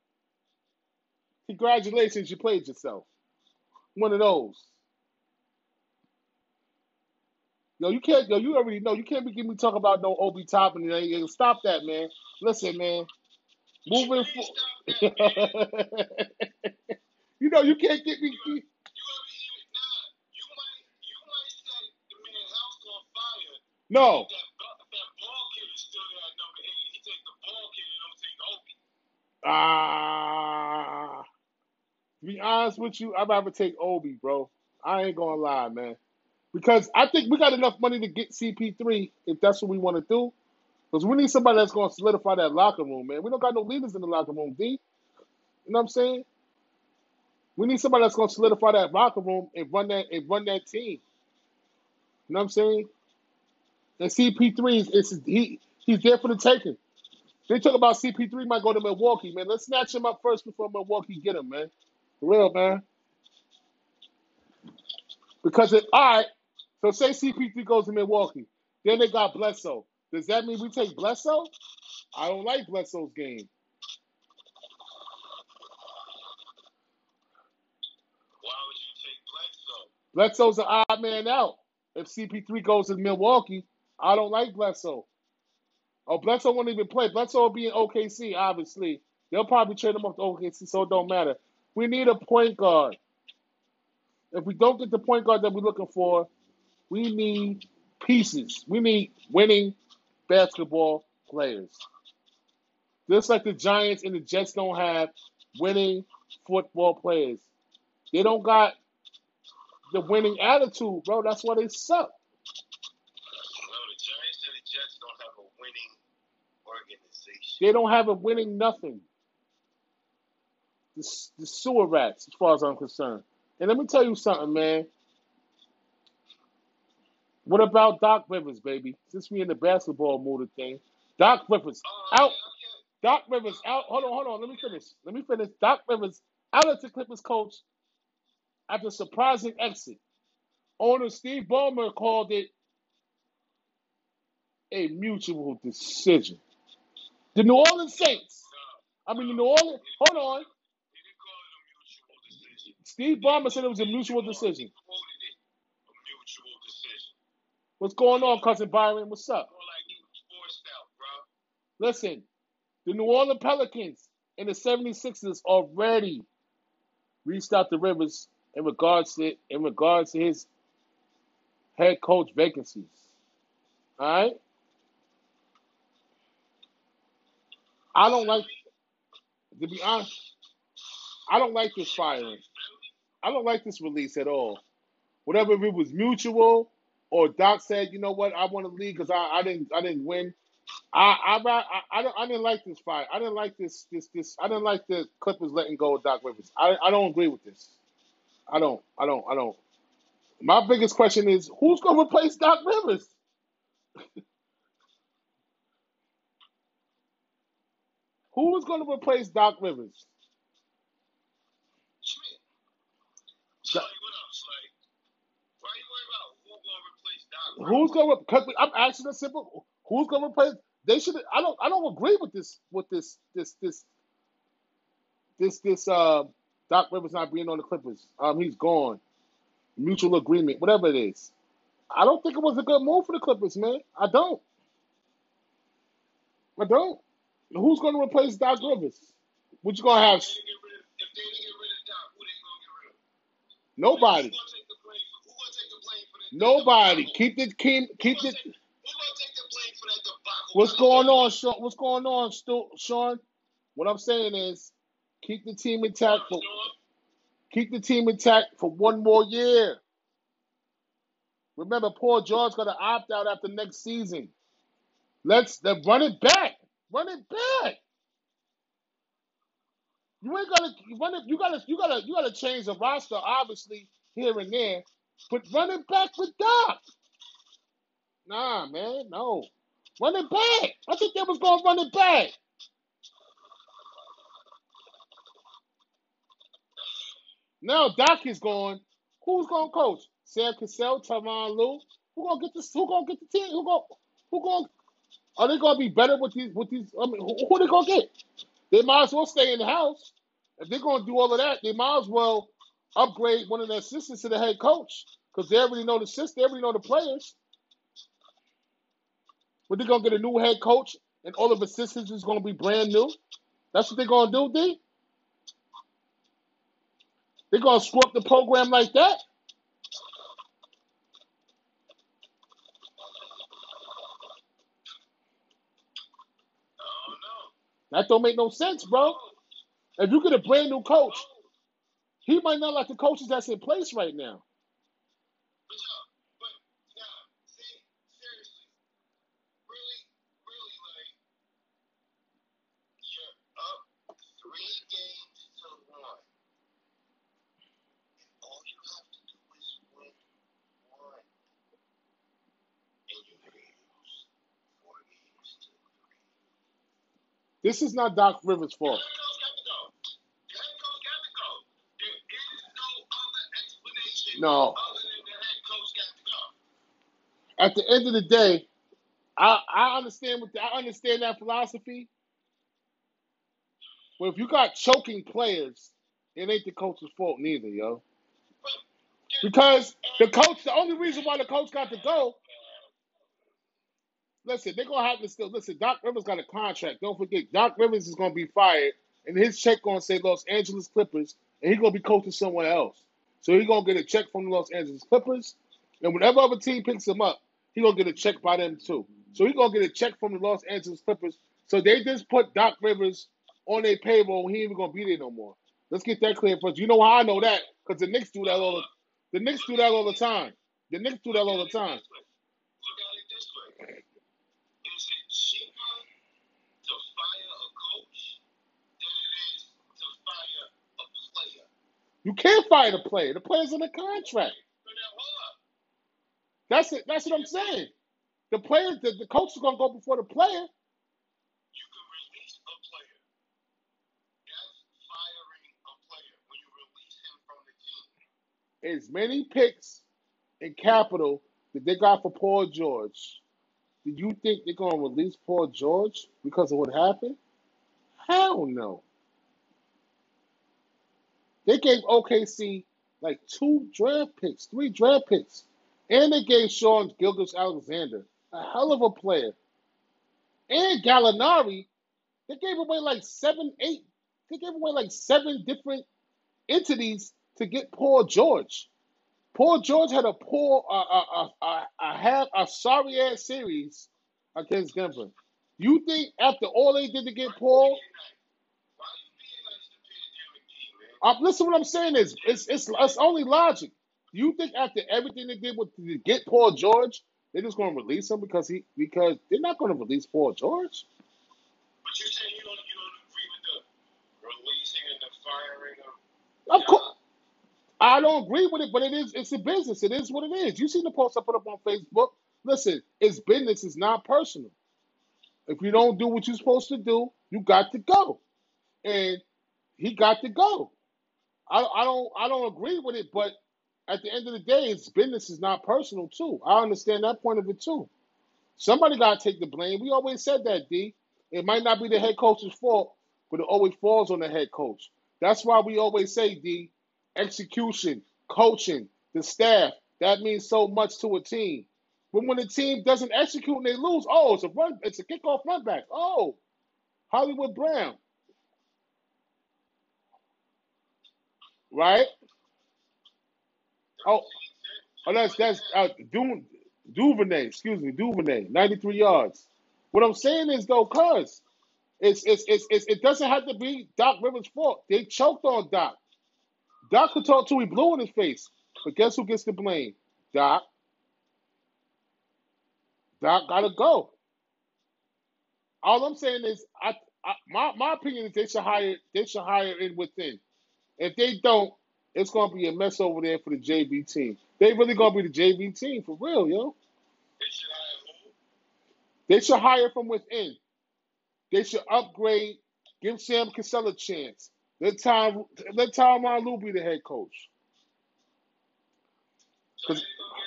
Congratulations, you played yourself. One of those. Yo, you can't. Yo, you already know. You can't be giving me talk about no Obi Toppin. And Stop that, man. Listen, man. Moving forward. you know, you can't get me. You, No. Ah. to be honest with you, I'd rather take Obi, bro. I ain't gonna lie, man. Because I think we got enough money to get CP3 if that's what we want to do. Because we need somebody that's going to solidify that locker room, man. We don't got no leaders in the locker room, D. You know what I'm saying? We need somebody that's going to solidify that locker room and run that and run that team. You know what I'm saying? And CP3 is, he he's there for the taking. They talk about CP3 might go to Milwaukee, man. Let's snatch him up first before Milwaukee get him, man. For real, man. Because it all right, so say CP3 goes to Milwaukee. Then they got Bledsoe. Does that mean we take Bledsoe? I don't like Bledsoe's game. Why would you take Bledsoe? Bledsoe's an odd man out. If CP3 goes to Milwaukee, I don't like Bledsoe. Oh, Bledsoe won't even play. Bledsoe will be in OKC, obviously. They'll probably trade him off to OKC, so it don't matter. We need a point guard. If we don't get the point guard that we're looking for, we need pieces. We need winning basketball players. Just like the Giants and the Jets don't have winning football players. They don't got the winning attitude, bro. That's why they suck. No, the Giants and the Jets don't have a winning organization. They don't have a winning nothing. The, the sewer rats, as far as I'm concerned. And let me tell you something, man. What about Doc Rivers, baby? Since we in the basketball mood thing, Doc Rivers Oh, out. okay. Doc Rivers out. Hold on, hold on. Let me finish. Let me finish. Doc Rivers out as the Clippers coach after surprising exit. Owner Steve Ballmer called it a mutual decision. The New Orleans Saints. I mean, the New Orleans. Hold on. He didn't call it a mutual decision. Steve Ballmer said it was a mutual decision. He quoted it a mutual decision. What's going on, cousin Byron? What's up? Like he was forced out. Listen, the New Orleans Pelicans and the 76ers already reached out to Rivers in regards to in regards to his head coach vacancies. All right. I don't like to be honest. I don't like this firing. I don't like this release at all. Whatever if it was mutual or Doc said, you know what, I want to leave because I, I didn't I didn't win. I I, I I don't I didn't like this fight. I didn't like this this this. I didn't like the Clippers letting go of Doc Rivers. I I don't agree with this. I don't I don't I don't. My biggest question is who's gonna replace Doc Rivers? Who is gonna replace Doc Rivers? Schmidt. Do- Slay, what up, Slay? Why you worried about who gonna replace Doc Who's gonna? Cause I'm asking a simple. Who's gonna replace? They should. I don't. I don't agree with this. With this. This. This. This. This. Uh, Doc Rivers not being on the Clippers. Um, he's gone. Mutual agreement. Whatever it is. I don't think it was a good move for the Clippers, man. I don't. I don't. Who's gonna replace Doc Rivers? What you gonna have? If they didn't get rid of, if they didn't get rid of Doc, who they gonna get rid of? Who Nobody. gonna take the blame for? Who gonna take the blame for that Nobody. Keep the keep keep gonna the. gonna? What's going on, Sean? What's going on, Stu, Sean? What I'm saying is, keep the team intact for keep the team intact for one more year. Remember, Paul George got to opt out after next season. Let's run it back. Run it back. You ain't gotta run it. You gotta you gotta you gotta change the roster, obviously here and there, but running back with Doc. Nah, man, no. Running back. I think they was gonna run it back. Now Doc is gone. Who's gonna coach? Sam Cassell, Tyronn Lue. Who gonna get this? Who gonna get the team? Who gonna who gonna are they gonna be better with these with these? I mean, who, who they gonna get? They might as well stay in the house. If they're gonna do all of that, they might as well upgrade one of the assistants to the head coach because they already know the system. They already know the players. But they're gonna get a new head coach, and all of the assistants is gonna be brand new. That's what they're gonna do, D. They're gonna screw up the program like that. I don't know. That don't make no sense, bro. If you get a brand new coach, he might not like the coaches that's in place right now. But yo, but nah, see, seriously, really, really, like, you're up three games to one. And all you have to do is win one. And you lose four games to three. This is not Doc Rivers' fault. Go. At the end of the day, I I understand what I understand that philosophy. But if you got choking players, it ain't the coach's fault neither, yo. Because the coach, the only reason why the coach got to go, listen, they're gonna have to still listen. Doc Rivers got a contract. Don't forget, Doc Rivers is gonna be fired, and his check gonna say Los Angeles Clippers, and he's gonna be coaching somewhere else. So he's gonna get a check from the Los Angeles Clippers, and whenever other team picks him up, he gonna get a check by them too. So he's gonna get a check from the Los Angeles Clippers. So they just put Doc Rivers on their payroll. He ain't even gonna be there no more. Let's get that clear first. You know how I know that? Because the Knicks do that all the the Knicks do that all the time. The Knicks do that all the time. Look at it this way. Is it cheaper to fire a coach than it is to fire a player? You can't fire the player. The player's in a contract. So now, hold up. That's it. That's what I'm saying. The player, the, the coach is gonna go before the player. You can release a player. That's firing a player when you release him from the team. As many picks and capital that they got for Paul George, do you think they're gonna release Paul George because of what happened? Hell no. They gave OKC like two draft picks, three draft picks, and they gave Sean Gilgeous Alexander, a hell of a player, and Gallinari. They gave away like seven, eight. They gave away like seven different entities to get Paul George. Paul George had a poor, uh, uh, uh, uh, uh, a sorry ass series against Denver. You think after all they did to get Paul, Uh, listen, what I'm saying is, it's it's it's only logic. You think after everything they did with to get Paul George, they're just going to release him because he because they're not going to release Paul George. But you're saying you don't you don't agree with the releasing and the firing of Of course, I I don't agree with it, but it is it's a business. It is what it is. You seen the post I put up on Facebook. Listen, it's business, it's not personal. If you don't do what you're supposed to do, you got to go. And he got to go. I, I don't I don't agree with it, but at the end of the day, it's business is not personal too. I understand that point of it too. Somebody got to take the blame. We always said that, D. It might not be the head coach's fault, but it always falls on the head coach. That's why we always say, D, execution, coaching, the staff, that means so much to a team. But when a team doesn't execute and they lose, oh, it's a run, it's a kickoff run back. Oh, Hollywood Brown. Right? Oh, oh that's that's uh, Du, Duvernay, excuse me, Duvernay, 93 yards. What I'm saying is though, cuz it's, it's it's it's it doesn't have to be Doc Rivers' fault. They choked on Doc. Doc could talk to he blew in his face. But guess who gets the blame? Doc. Doc gotta go. All I'm saying is, I, I my my opinion is they should hire they should hire in within. If they don't, it's gonna be a mess over there for the JV team. They really gonna be the JV team for real, yo. They should hire? They should hire from within. They should upgrade. Give Sam Cassell a chance. Let Tom let Tom Lou be the head coach. So 'Cause you gonna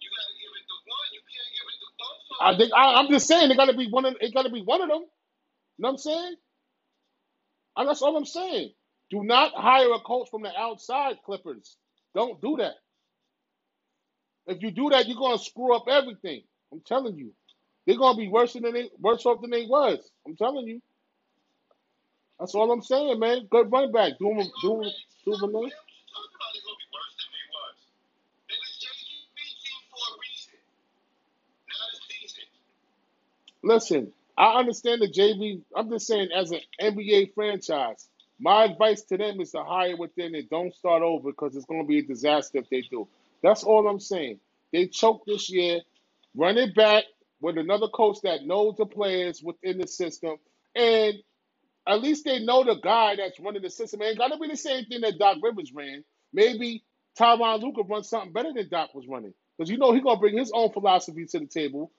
give you gotta give it to one. You can't give it to both of I think I, I'm just saying it got to be one of it got to be one of them. You know what I'm saying? And that's all I'm saying. Do not hire a coach from the outside, Clippers. Don't do that. If you do that, you're gonna screw up everything. I'm telling you. They're gonna be worse than they worse off than they was. I'm telling you. That's all I'm saying, man. Good run back. Do him, do him, do him. Listen, I understand the JV. I'm just saying, as an NBA franchise, my advice to them is to hire within and don't start over because it's going to be a disaster if they do. That's all I'm saying. They choked this year. Run it back with another coach that knows the players within the system, and at least they know the guy that's running the system. Ain't got to be the same thing that Doc Rivers ran. Maybe Tyron Luca run something better than Doc was running because you know he's gonna bring his own philosophy to the table.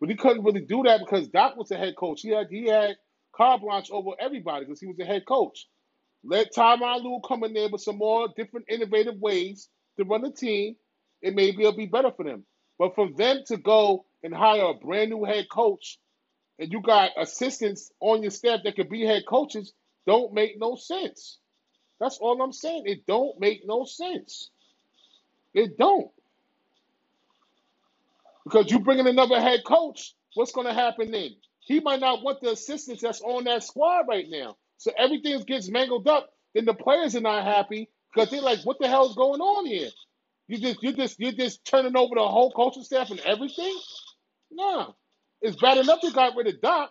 But he couldn't really do that because Doc was the head coach. He had he had carte blanche over everybody because he was the head coach. Let Tyronn Lue come in there with some more different innovative ways to run the team, and maybe it'll be better for them. But for them to go and hire a brand new head coach and you got assistants on your staff that could be head coaches, don't make no sense. That's all I'm saying. It don't make no sense. It don't. Because you bring in another head coach, what's going to happen then? He might not want the assistants that's on that squad right now. So everything gets mangled up. Then the players are not happy because they're like, "What the hell's going on here? You just, you just, you're just turning over the whole coaching staff and everything." Nah, it's bad enough they got rid of Doc.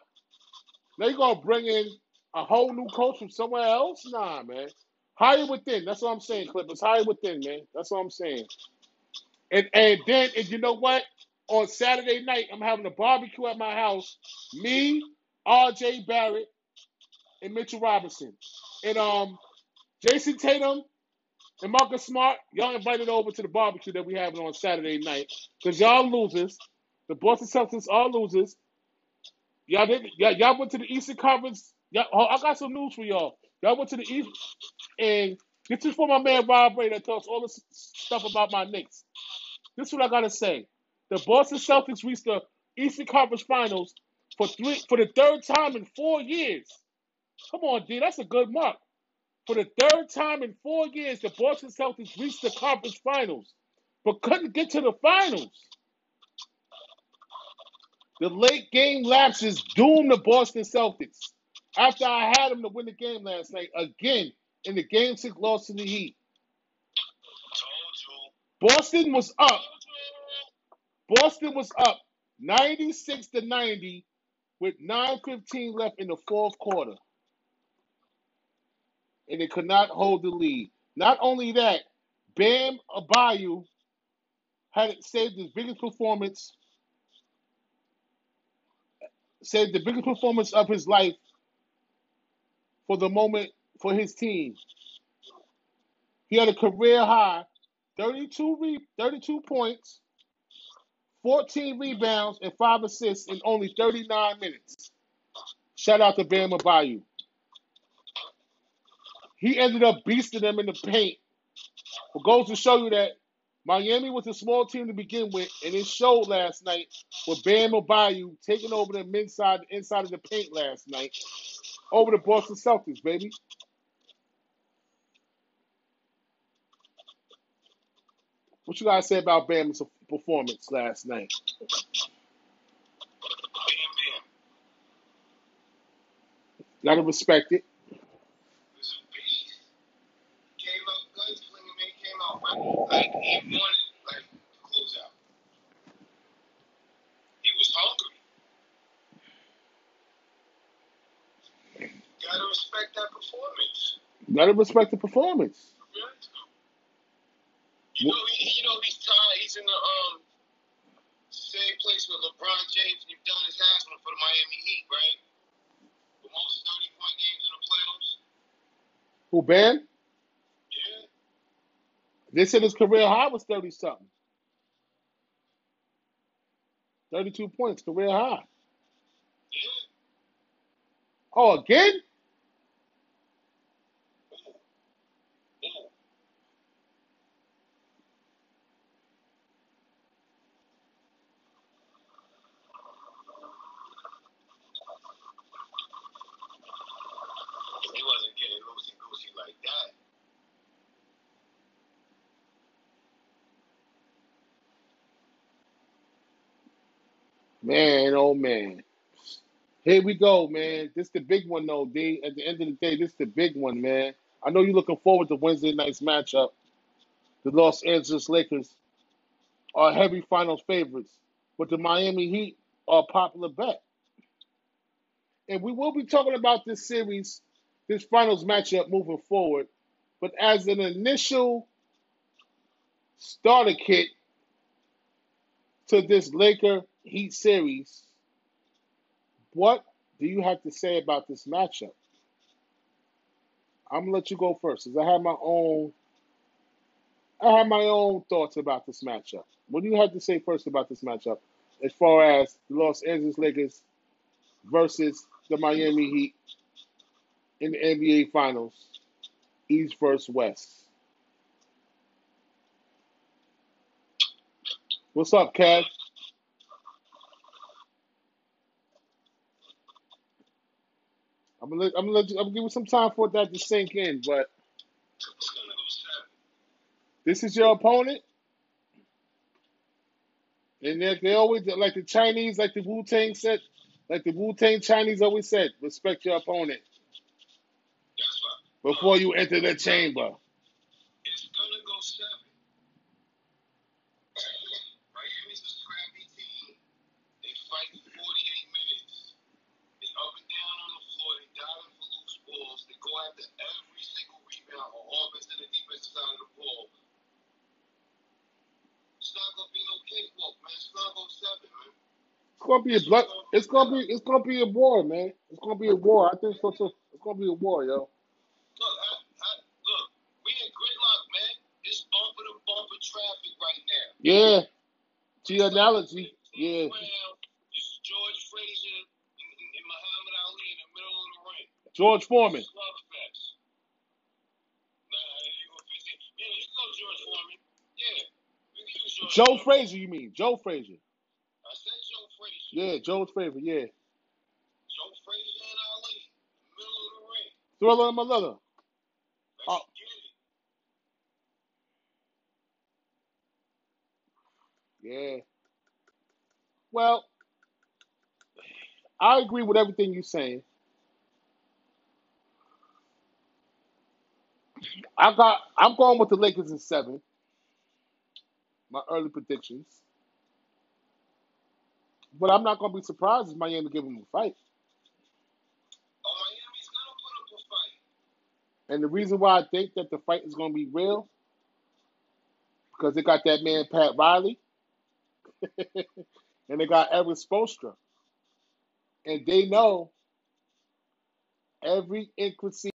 Now you're gonna bring in a whole new coach from somewhere else? Nah, man. Hire within. That's what I'm saying, Clippers. Hire within, man. That's what I'm saying. And and then and you know what? On Saturday night, I'm having a barbecue at my house. Me, R.J. Barrett, and Mitchell Robinson, and um, Jayson Tatum and Marcus Smart. Y'all invited over to the barbecue that we having on Saturday night because y'all losers. The Boston Celtics are losers. Y'all didn't. Y'all, y'all went to the Eastern Conference. Y'all, oh, I got some news for y'all. Y'all went to the East, and this is for my man Rob Ray that talks all this stuff about my Knicks. This is what I gotta say. The Boston Celtics reached the Eastern Conference Finals for three for the third time in four years. Come on, D, that's a good mark. For the third time in four years, the Boston Celtics reached the conference finals, but couldn't get to the finals. The late game lapses doomed the Boston Celtics. After I had them to win the game last night, again in the game six loss to the Heat. Boston was up. Boston was up 96 to 90 with 9.15 left in the fourth quarter. And they could not hold the lead. Not only that, Bam Adebayo had saved his biggest performance, saved the biggest performance of his life for the moment for his team. He had a career high 32 re- 32 points, 14 rebounds, and five assists in only 39 minutes. Shout out to Bam Adebayo. He ended up beasting them in the paint. But goes to show you that Miami was a small team to begin with, and it showed last night with Bam Adebayo taking over them inside the inside of the paint last night over the Boston Celtics, baby. What you gotta say about Bam's performance last night? Gotta respect it. was a beast. Came out gunslinging, man. Came out right. Like, he wanted, like, to close out. He was hungry. Gotta respect that performance. Gotta respect the performance. You know, he, you know, he's tied. He's in the um same place with LeBron James and Udonis Haslam for the Miami Heat, right? The most 30 point games in the playoffs. Who Bam? They said his career high was 30 something. 32 points, career high. Oh, again? He wasn't getting loosey goosey like that. Man, oh man. Here we go, man. This the big one though, D. At the end of the day, this the big one, man. I know you're looking forward to Wednesday night's matchup. The Los Angeles Lakers are heavy finals favorites, but the Miami Heat are a popular bet. And we will be talking about this series, this finals matchup moving forward. But as an initial starter kit to this Laker Heat series, what do you have to say about this matchup? I'm gonna let you go first, because I have my own I have my own thoughts about this matchup. What do you have to say first about this matchup as far as the Los Angeles Lakers versus the Miami Heat in the NBA Finals, East versus West? What's up, Kev? I'm gonna I'm gonna let you, I'm gonna give you some time for that to sink in, but this is your opponent, and they, they always like the Chinese, like the Wu Tang said, like the Wu Tang Chinese always said, respect your opponent before you enter the chamber. It's gonna go seven. Miami's a scrappy team. They fight 48 minutes. They up and down on the floor. They diving for loose balls. They go after every single rebound on offense and the defensive side of the ball. It's not gonna be no cakewalk, man. It's gonna go seven, man. It's gonna be a blood. It's gonna be it's gonna be a war, man. It's gonna be a war. I think so too. It's gonna be a war, yo. Look, I, I, look, we in gridlock, man. It's bumper to bumper traffic right now. Yeah. To your analogy, yeah. Brown, this is George Frazier Joe. Frazier, you mean? Joe Frazier. I said Joe Frazier. Yeah, Joe Frazier. Yeah. Joe Frazier and Ali, middle of the ring. Thrilla in Manila. Oh, yeah. Well, I agree with everything you're saying. I got. I'm going with the Lakers in seven. My early predictions, but I'm not going to be surprised if Miami give them a fight. Oh, Miami's gonna put up a fight. And the reason why I think that the fight is going to be real because they got that man Pat Riley and they got Evan Spoelstra, and they know every intricacy.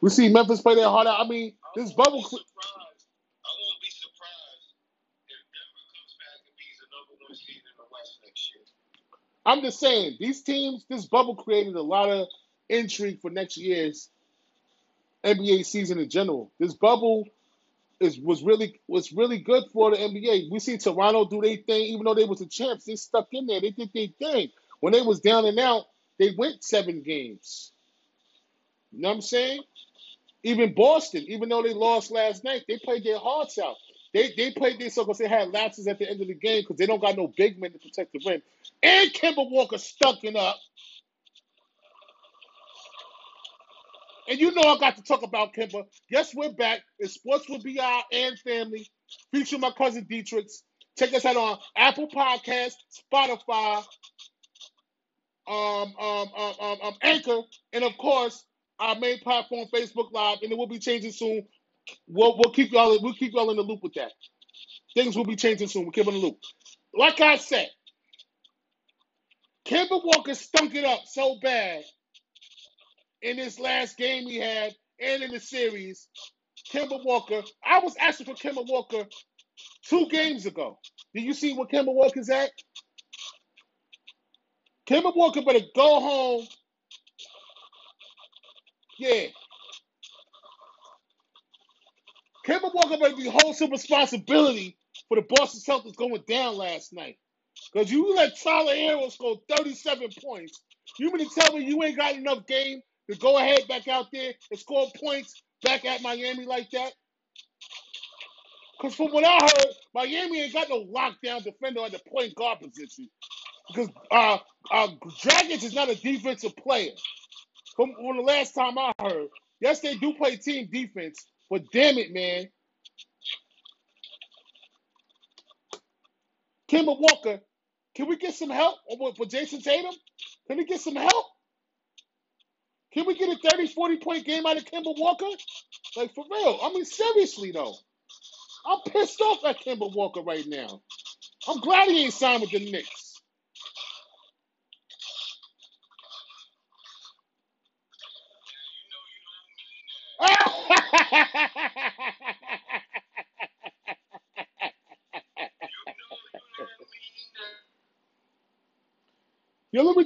We see Memphis play their heart out. I mean, this bubble. be cl- surprised. I won't be surprised I'm just saying these teams, this bubble created a lot of intrigue for next year's NBA season in general. This bubble is was really was really good for the NBA. We see Toronto do their thing, even though they was the champs. They stuck in there. They did their thing. When they was down and out, they went seven games. You know what I'm saying? Even Boston, even though they lost last night, they played their hearts out. They they played this so because they had lapses at the end of the game because they don't got no big men to protect the rim. And Kemba Walker stunking up. And you know I got to talk about Kemba. Yes, we're back. It's Sports with BI and Family, featuring my cousin Dietrich. Check us out on Apple Podcast, Spotify, um, um, um, um, um, Anchor, and of course our main platform, Facebook Live, and it will be changing soon. We'll, we'll keep y'all we'll keep y'all in the loop with that. Things will be changing soon. We'll keep in the loop. Like I said, Kemba Walker stunk it up so bad in this last game he had and in the series. Kemba Walker, I was asking for Kemba Walker two games ago. Did you see what Kemba Walker's at? Kemba Walker better go home. Yeah. Kemba Walker better be hold some responsibility for the Boston Celtics going down last night. Because you let Tyler Herro score 37 points. You mean to tell me you ain't got enough game to go ahead back out there and score points back at Miami like that? Because from what I heard, Miami ain't got no lockdown defender at the point guard position. Because uh, uh, Dragic is not a defensive player. From, from the last time I heard, yes, they do play team defense, but damn it, man. Kemba Walker, can we get some help for Jayson Tatum? Can we get some help? Can we get a 30, 40 point game out of Kemba Walker? Like, for real. I mean, seriously, though. I'm pissed off at Kemba Walker right now. I'm glad he ain't signed with the Knicks.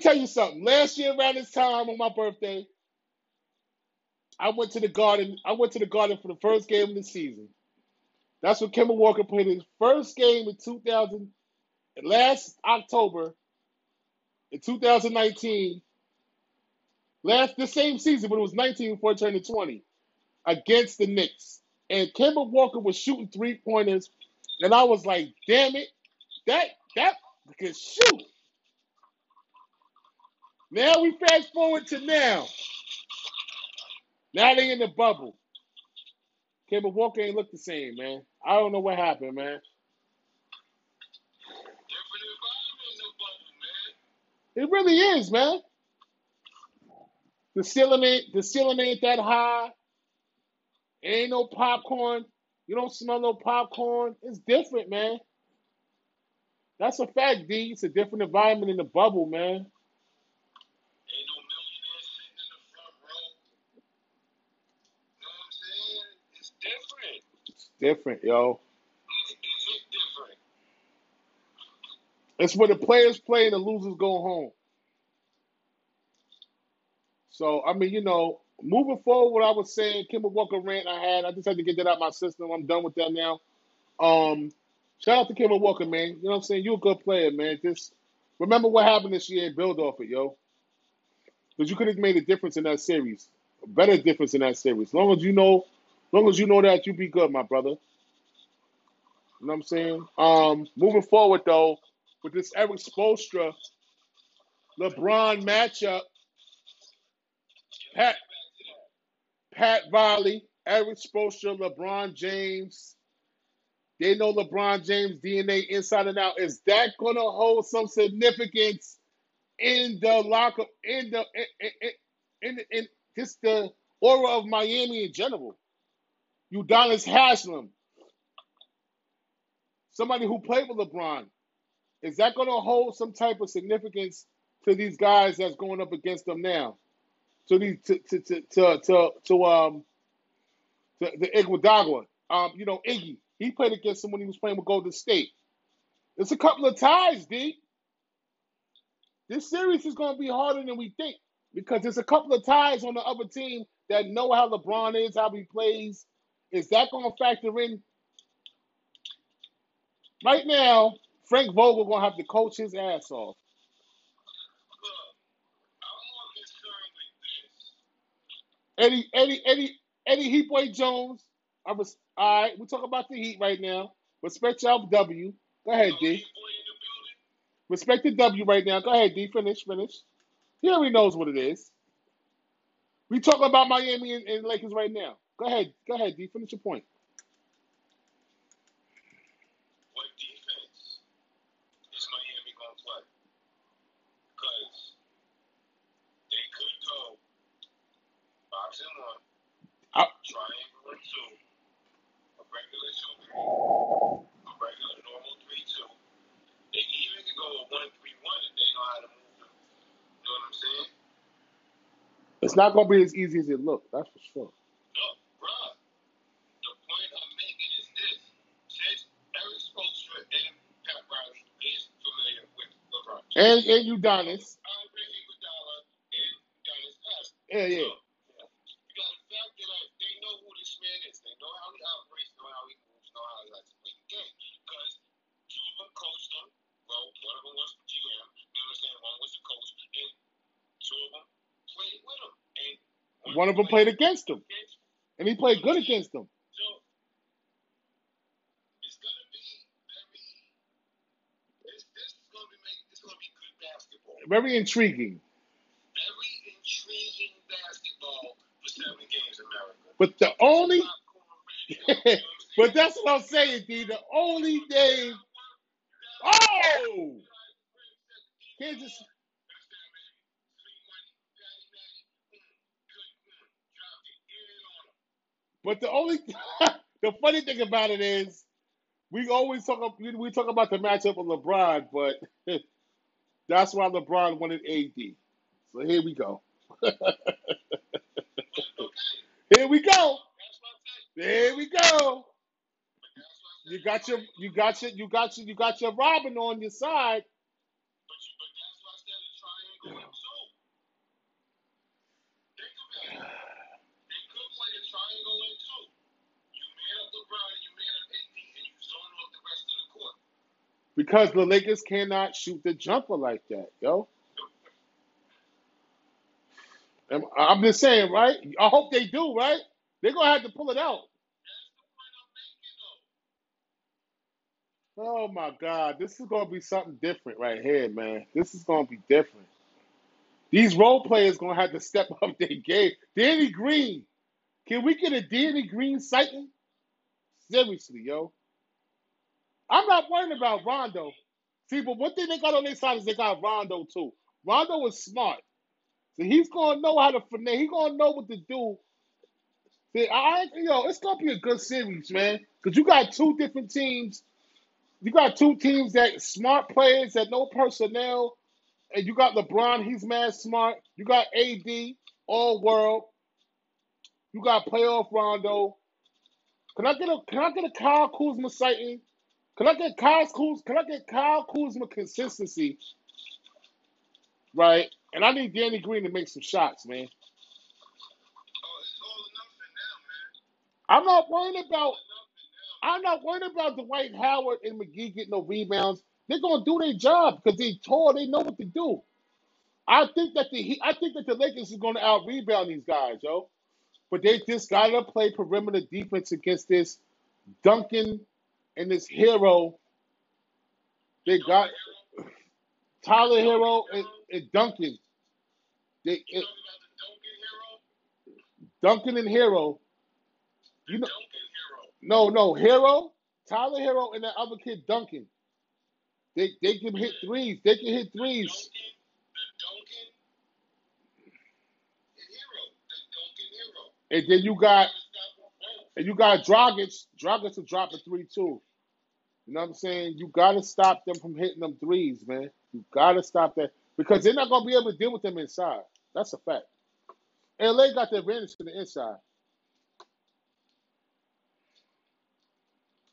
Tell you something. Last year around this time on my birthday, I went to the garden. I went to the garden for the first game of the season. That's when Kemba Walker played his first game in 2000, last October in 2019. Last the same season, but it was 19 before it turned to 20 against the Knicks. And Kemba Walker was shooting three pointers, and I was like, "Damn it, that that can shoot." Now we fast forward to now. Now they in the bubble. Kemba Walker ain't look the same, man. I don't know what happened, man. It really is, man. The ceiling ain't the ceiling ain't that high. Ain't no popcorn. You don't smell no popcorn. It's different, man. That's a fact, D. It's a different environment in the bubble, man. Different, yo. It's where the players play and the losers go home. So I mean, you know, moving forward, what I was saying, Kemba Walker rant I had, I just had to get that out of my system. I'm done with that now. Um, shout out to Kemba Walker, man. You know what I'm saying? You're a good player, man. Just remember what happened this year and build off it, yo. Because you could have made a difference in that series, a better difference in that series. As long as you know long as you know that, you be good, my brother. You know what I'm saying? Um, moving forward though, with this Erik Spoelstra LeBron matchup, Pat Pat Riley, Erik Spoelstra, LeBron James. They know LeBron James DNA inside and out. Is that gonna hold some significance in the locker in the in, in, in, in just the aura of Miami in general? Udonis Haslem, somebody who played with LeBron, is that going to hold some type of significance to these guys that's going up against them now? To these to to to to to, to um to the Iguodala, um, you know Iggy, he played against him when he was playing with Golden State. It's a couple of ties, D. this series is going to be harder than we think because there's a couple of ties on the other team that know how LeBron is, how he plays. Is that going to factor in? Right now, Frank Vogel going to have to coach his ass off. Eddie, Eddie, Eddie, Eddie Heat Boy Jones. I was all right. We talk about the Heat right now. Respect y'all W. Go ahead, D. Respect the W right now. Go ahead, D. Finish, finish. He already knows what it is. We talking about Miami and, and Lakers right now. Go ahead, go ahead, D. Finish your point. What defense is Miami going to play? Because they could go box one, I, triangle and two, a regular two three, a regular normal three two. They even can go a one three one if they know how to move them. You know what I'm saying? it's not going to be as easy as it looks. That's for sure. One of them was the GM, you know what I'm saying? One was the coach, and two of them played with him. And One of them played against him, against him. and he played good against them. So it's gonna be very. This this is gonna be make this is gonna be good basketball. Very intriguing. Very intriguing basketball for seven games, America. But the only, Popcorn radio, you know what I'm saying? but that's what I'm saying, D. The only game. Oh, Kansas. But the only, the funny thing about it is, we always talk. We talk about the matchup of LeBron, but that's why LeBron wanted AD. So here we go. Here we go. There we go. You got your, you got your, you got your, you got your Robin on your side. Because the Lakers cannot shoot the jumper like that, yo. And I'm just saying, right? I hope they do, right? They're gonna have to pull it out. Oh my God, this is gonna be something different right here, man. This is gonna be different. These role players gonna have to step up their game. Danny Green, can we get a Danny Green sighting? Seriously, yo. I'm not worried about Rondo. See, but one thing they got on their side is they got Rondo too. Rondo is smart. So he's gonna know how to finesse. He's gonna know what to do. See, I, you know, it's gonna be a good series, man. Cause you got two different teams. You got two teams that smart players that know personnel, and you got LeBron. He's mad smart. You got AD, all world. You got playoff Rondo. Can I get a Can I get a Kyle Kuzma sighting? Can I get Kyle Kuzma? Can I get Kyle Kuzma consistency? Right, and I need Danny Green to make some shots, man. I'm not worried about. I'm not worried about Dwight Howard and McGee getting no rebounds. They're gonna do their job because they tall. They know what to do. I think that the I think that the Lakers is gonna out rebound these guys, yo. But they just gotta play perimeter defense against this Duncan and this Herro. They got Tyler Herro and, and Duncan. They it, Duncan and Herro. You know, no, no, Herro, Tyler Herro, and that other kid Duncan. They they can hit threes. They can hit threes. And then you got and you got Dragic. Dragic will drop a three too. You know what I'm saying? You gotta stop them from hitting them threes, man. You gotta stop that because they're not gonna be able to deal with them inside. That's a fact. LA got the advantage to the inside.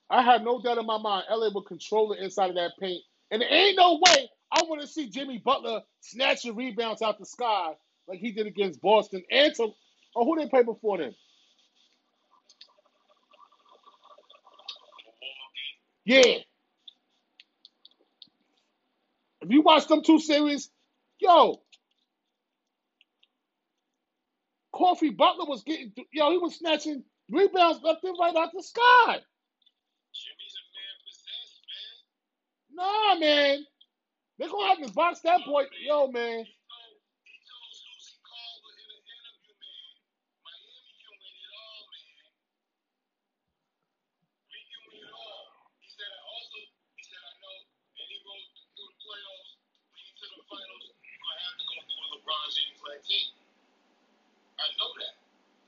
I have no doubt in my mind LA will control the inside of that paint. And there ain't no way I want to see Jimmy Butler snatching rebounds out the sky like he did against Boston and to, oh who they play before them? Milwaukee. Yeah. If you watch them two series, yo, Coffee Butler was getting yo, he was snatching rebounds left and right out the sky. Jimmy's a man possessed, man. Nah, man. They're gonna have to box that boy. Yo, man.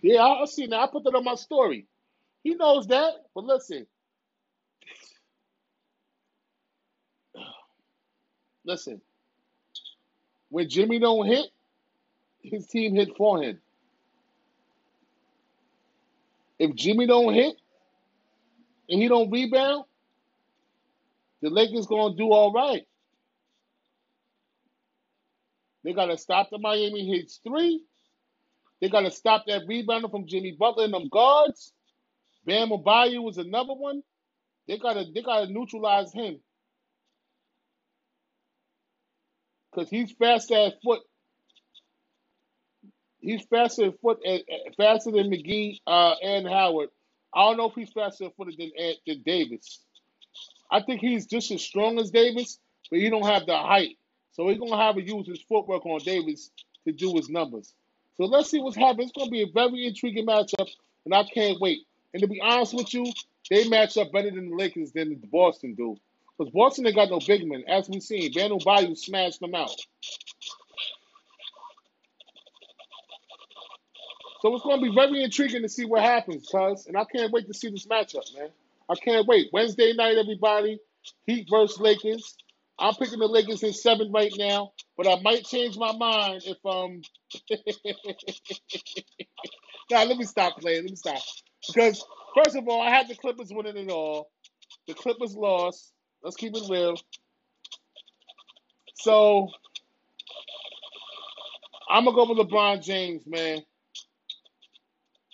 Yeah, I, seen that. I put that on my story. He knows that. But listen, listen. When Jimmy don't hit, his team hit for him. If Jimmy don't hit and he don't rebound, the Lakers gonna do all right. They gotta stop the Miami hits three. They gotta stop that rebounding from Jimmy Butler and them guards. Bam Adebayo was another one. They gotta they gotta neutralize him because he's faster at foot. He's faster at foot and faster than McGee uh, and Howard. I don't know if he's faster at foot than eh, than Davis. I think he's just as strong as Davis, but he don't have the height. So he's gonna have to use his footwork on Davis to do his numbers. So let's see what's happening. It's gonna be a very intriguing matchup, and I can't wait. And to be honest with you, they match up better than the Lakers than the Boston do. Because Boston they got no big men, as we've seen. Bam Adebayo smashed them out. So it's gonna be very intriguing to see what happens, cuz. And I can't wait to see this matchup, man. I can't wait. Wednesday night, everybody. Heat versus Lakers. I'm picking the Lakers in seven right now, but I might change my mind if um. nah, let me stop playing. Let me stop. Because first of all, I had the Clippers winning it all. The Clippers lost. Let's keep it real. So I'm gonna go with LeBron James, man.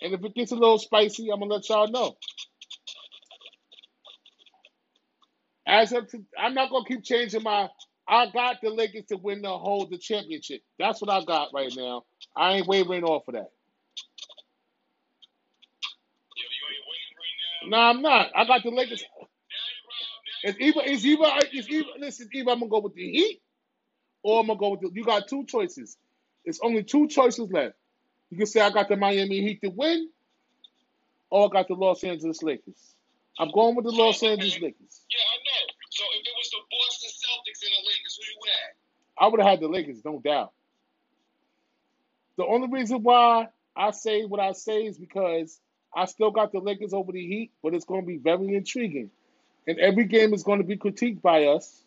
And if it gets a little spicy, I'm gonna let y'all know. As of to, I'm not gonna keep changing my. I got the Lakers to win the whole the championship. That's what I got right now. I ain't wavering off of that. No. I'm not. I got the Lakers. It's either it's either it's either listen, either I'm gonna go with the Heat or I'm gonna go with the you got two choices. It's only two choices left. You can say I got the Miami Heat to win, or I got the Los Angeles Lakers. I'm going with the Los Angeles. Lakers. Yeah, I know. So if it was the Boston Celtics and the Lakers, who you would have? I would have had the Lakers, no doubt. The only reason why I say what I say is because I still got the Lakers over the Heat, but it's going to be very intriguing. And every game is going to be critiqued by us.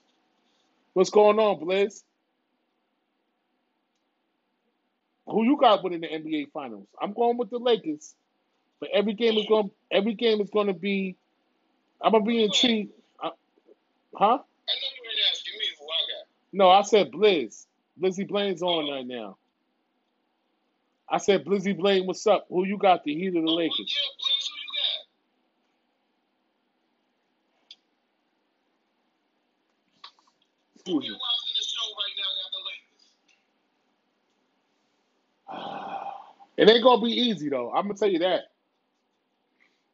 What's going on, Blizz? Who you got winning the NBA Finals? I'm going with the Lakers, but every game is going. Every game is going to be. I'm gonna be intrigued. Huh? I got. No, I said Blizz. Blizzy Blaine's on right now. I said Blizzy Blaine, what's up? Who you got? The Heat or the Lakers? who you? It ain't gonna be easy though. I'm gonna tell you that.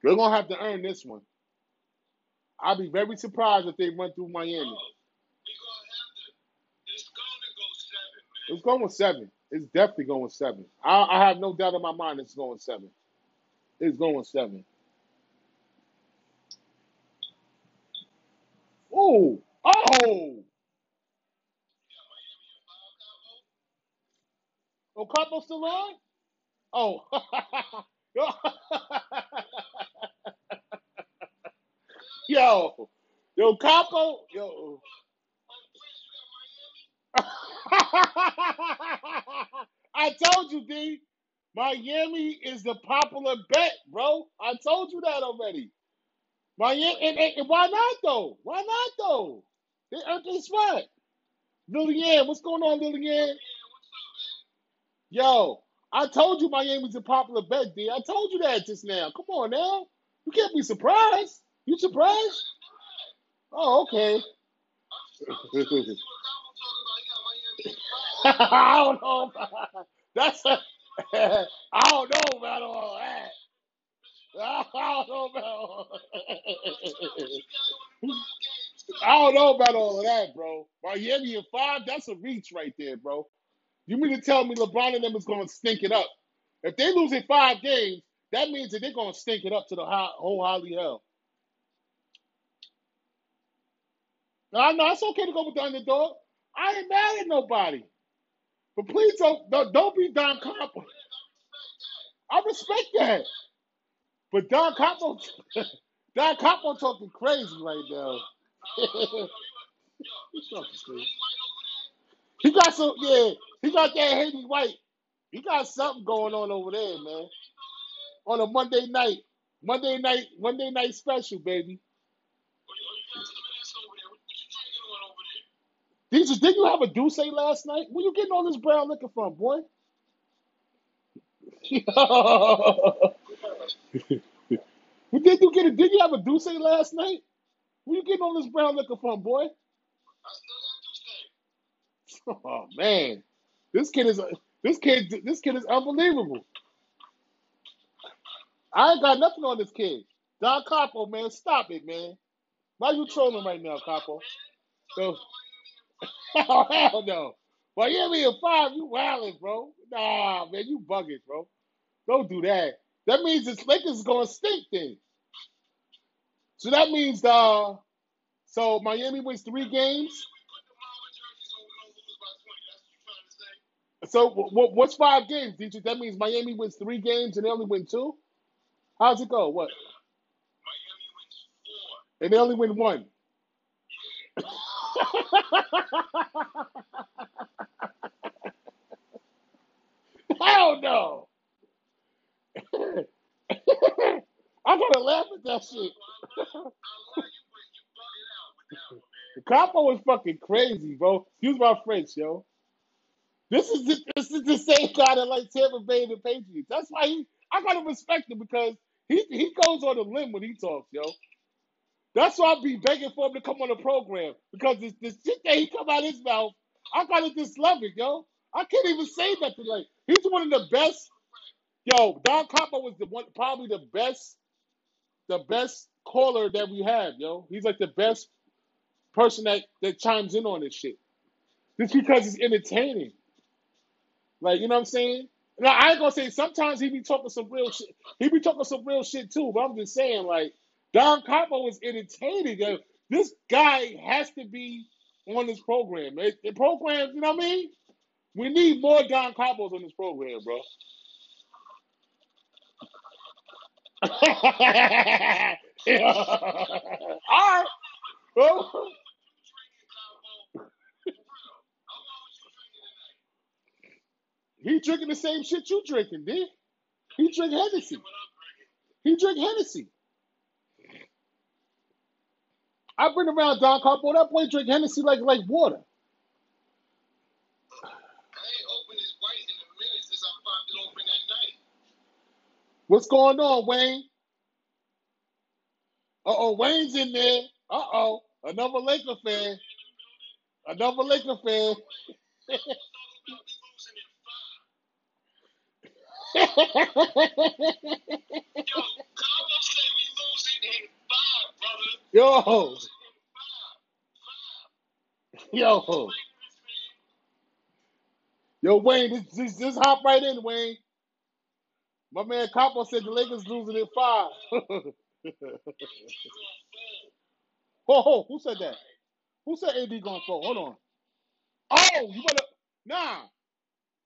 They're gonna have to earn this one. I'll be very surprised if they run through Miami. Oh, we gonna have to. It's gonna go seven, man. It's going seven. It's definitely going seven. I, I have no doubt in my mind it's going seven. It's going seven. Oh, oh! Yeah, Miami and five combo. Oh, Capo still on? Oh. yo, yo, Capo, yo. I told you, D. Miami is the popular bet, bro. I told you that already. Miami, and, and, and why not though? Why not though? They earned their spot. Lillian, what's going on, Lillian? Yo, I told you Miami's a popular bet, D. I told you that just now. Come on now. You can't be surprised. You surprised? Oh, okay. I don't know. That's a, I don't know about all that. I don't know about all I don't know about all of that, bro. Miami in five, that's a reach right there, bro. You mean to tell me LeBron and them is going to stink it up? If they lose in five games, that means that they're going to stink it up to the high, whole highly hell. No, no, it's okay to go with the underdog. I ain't mad at nobody. But please don't don't, don't be Don Capo. I respect that. But Don Capo, Don Capo talking crazy right now. He got some, yeah. He got that Haiti White. He got something going on over there, man. On a Monday night, Monday night, Monday night special, baby. Did you did you have a Douce last night? Where you getting all this brown liquor from, boy? Did you get it? Did you have a Douce last night? Where you getting all this brown liquor from, boy? Oh man, this kid is this kid this kid is unbelievable. I ain't got nothing on this kid. Don Capo, man, stop it, man. Why you trolling right now, Capo? So, oh, hell no. Miami in five, you wildin', bro. Nah, man, you bugging, bro. Don't do that. That means the Lakers is gonna stink then. So that means uh so Miami wins three games. So what, what's five games, DJ? That means Miami wins three games and they only win two? How's it go? What? And they only win one. Hell no. I gotta laugh at that shit. The Capo was fucking crazy, bro. Use my French, yo. This is the, this is the same guy that like Tampa Bay and the Patriots. That's why he I gotta respect him because he he goes on a limb when he talks, yo. That's why I be begging for him to come on the program because this, this shit that he come out his mouth, I gotta just love it, yo. I can't even say nothing like he's one of the best. Yo, Don Capo was the one, probably the best, the best caller that we have, yo. He's like the best person that that chimes in on this shit, just because it's entertaining. Like you know what I'm saying? Now I ain't gonna say sometimes he be talking some real shit. He be talking some real shit too. But I'm just saying, like Don Capo is entertaining. yo. This guy has to be on this program. The program, you know what I mean? We need more Don Capos on this program, bro. All right. He drinking the same shit you drinking, dude. He drink Hennessy. He drink Hennessy. I bring around Don Capo. That boy drink Hennessy like like water. What's going on, Wayne? Uh oh, Wayne's in there. Uh oh, another Laker fan. Another Laker fan. yo, yo, yo, Yo, Wayne, this, this hop right in, Wayne. My man Capo said the Lakers losing in five. oh, who said that? Who said AD going for? Hold on. Oh, you better nah.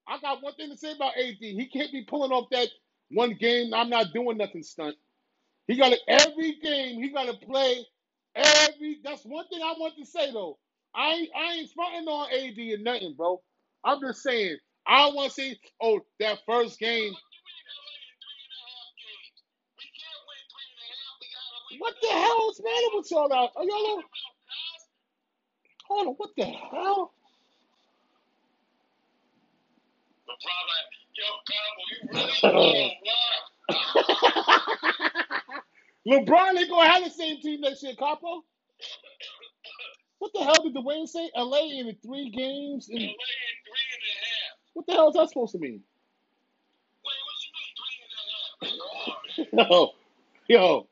I got one thing to say about AD. He can't be pulling off that one game. I'm not doing nothing stunt. He got to every game. He got to play Every that's one thing I want to say though. I ain't I ain't fronting on AD and nothing, bro. I'm just saying I want to see. Oh, that first game. What the hell is man with y'all? Out? Are y'all? Hold on. What the hell? LeBron like, yo, you ain't gonna have the same team next year, Capo. What the hell did Dwayne say? LA in three games. LA In, in three and a half. what the hell is that supposed to mean? Wait, what you mean three and a half? Come. Yo, yo,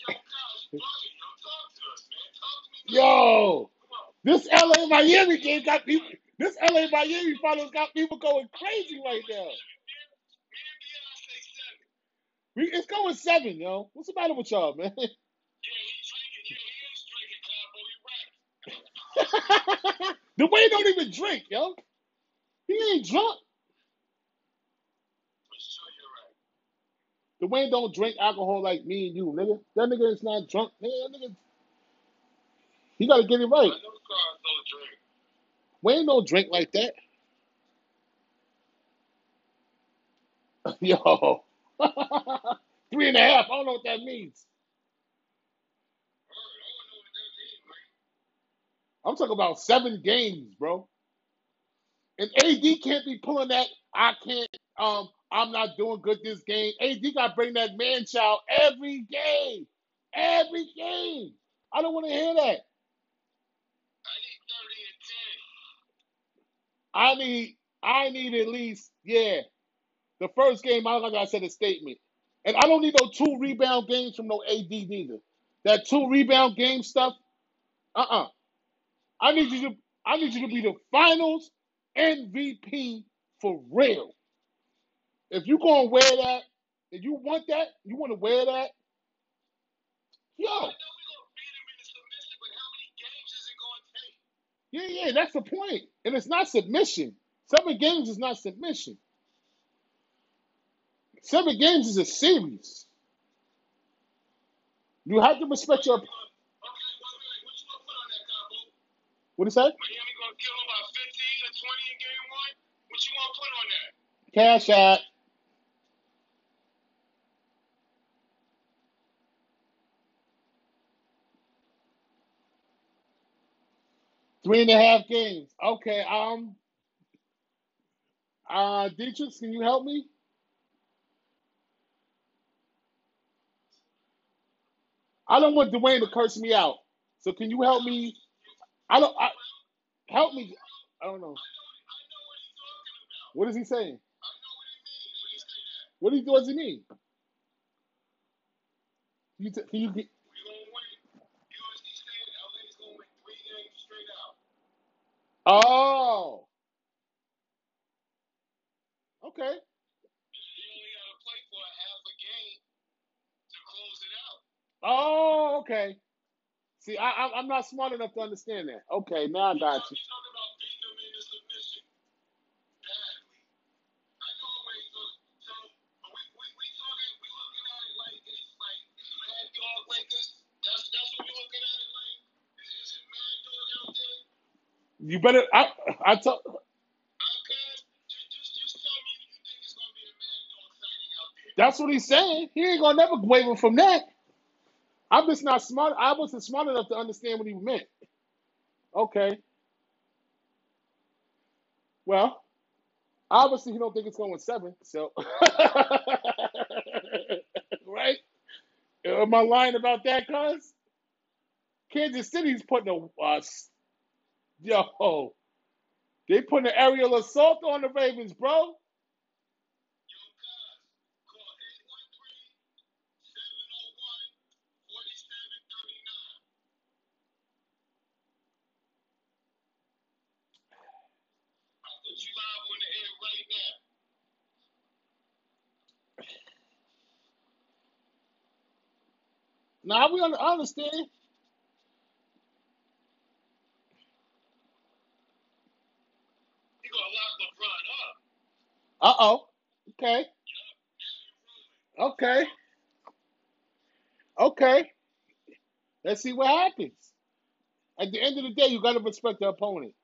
Yo, guys, yo, talk to us, man. Talk to me. yo. This LA Miami game got people. This LA Miami finals got people going crazy right now. Me and Beyonce seven. We, it's going seven, yo. What's the matter with y'all, man? Yeah, he drinking. Yeah, he is drinking, Capo. He right. Dwayne don't even drink, yo. He ain't drunk. Right. Dwayne don't drink alcohol like me and you, nigga. That nigga is not drunk. Nigga, that nigga, he gotta get it right. Wayne don't drink like that. Yo. Three and a half. I don't know what that means. I'm talking about seven games, bro. And AD can't be pulling that. I can't. Um, I'm not doing good this game. AD got to bring that man child every game, every game. I don't want to hear that. I need 30 and 10. I need, I need at least, yeah. The first game, I like I said, a statement, and I don't need no two rebound games from no AD neither. That two rebound game stuff, uh, uh I need you to, I need you to be the Finals MVP for real. If you gonna wear that, if you want that, you want to wear that, yo, I know we're going to beat him in the submission, but how many games is it going to take? yeah, yeah, that's the point. And it's not submission. Seven games is not submission. Seven games is a series. You have to respect your. Okay, wait, wait, what you going to put on that, do you say? Miami going to kill him by 15 or 20 in game one? What you want to put on that? Cash out. Three and a half games. Okay. Um. Uh, Dietrich, can you help me? I don't want Dwayne to curse me out. So can you help me? I don't. I, help me. I don't know. What is he saying? What he. What do what does he mean? You t- can you get? Oh. We going to win. You know what he's saying? LA's going to win three games straight out. Oh. Okay. And you only got to play for a half a game to close it out. Oh, okay. See, I, I I'm not smart enough to understand that. Okay, now I got you. You better. I I told. Okay, just just just tell me you think it's gonna be a mad dog sighting out there. That's what he's saying. He ain't gonna never waver from that. I'm just not smart. I wasn't smart enough to understand what he meant. Okay. Well, obviously he don't think it's going seven. So, right? Am I lying about that, cuz? Kansas City's putting a uh, yo. They putting an aerial assault on the Ravens, bro. Yo, guys, call 813-701-4739. I'll put you live on the air right now. Now we un- I understand. You gonna lock LeBron up. Uh oh. Okay. Yup, now you're rolling. Okay. Okay. Let's see what happens. At the end of the day, you got to respect the opponent.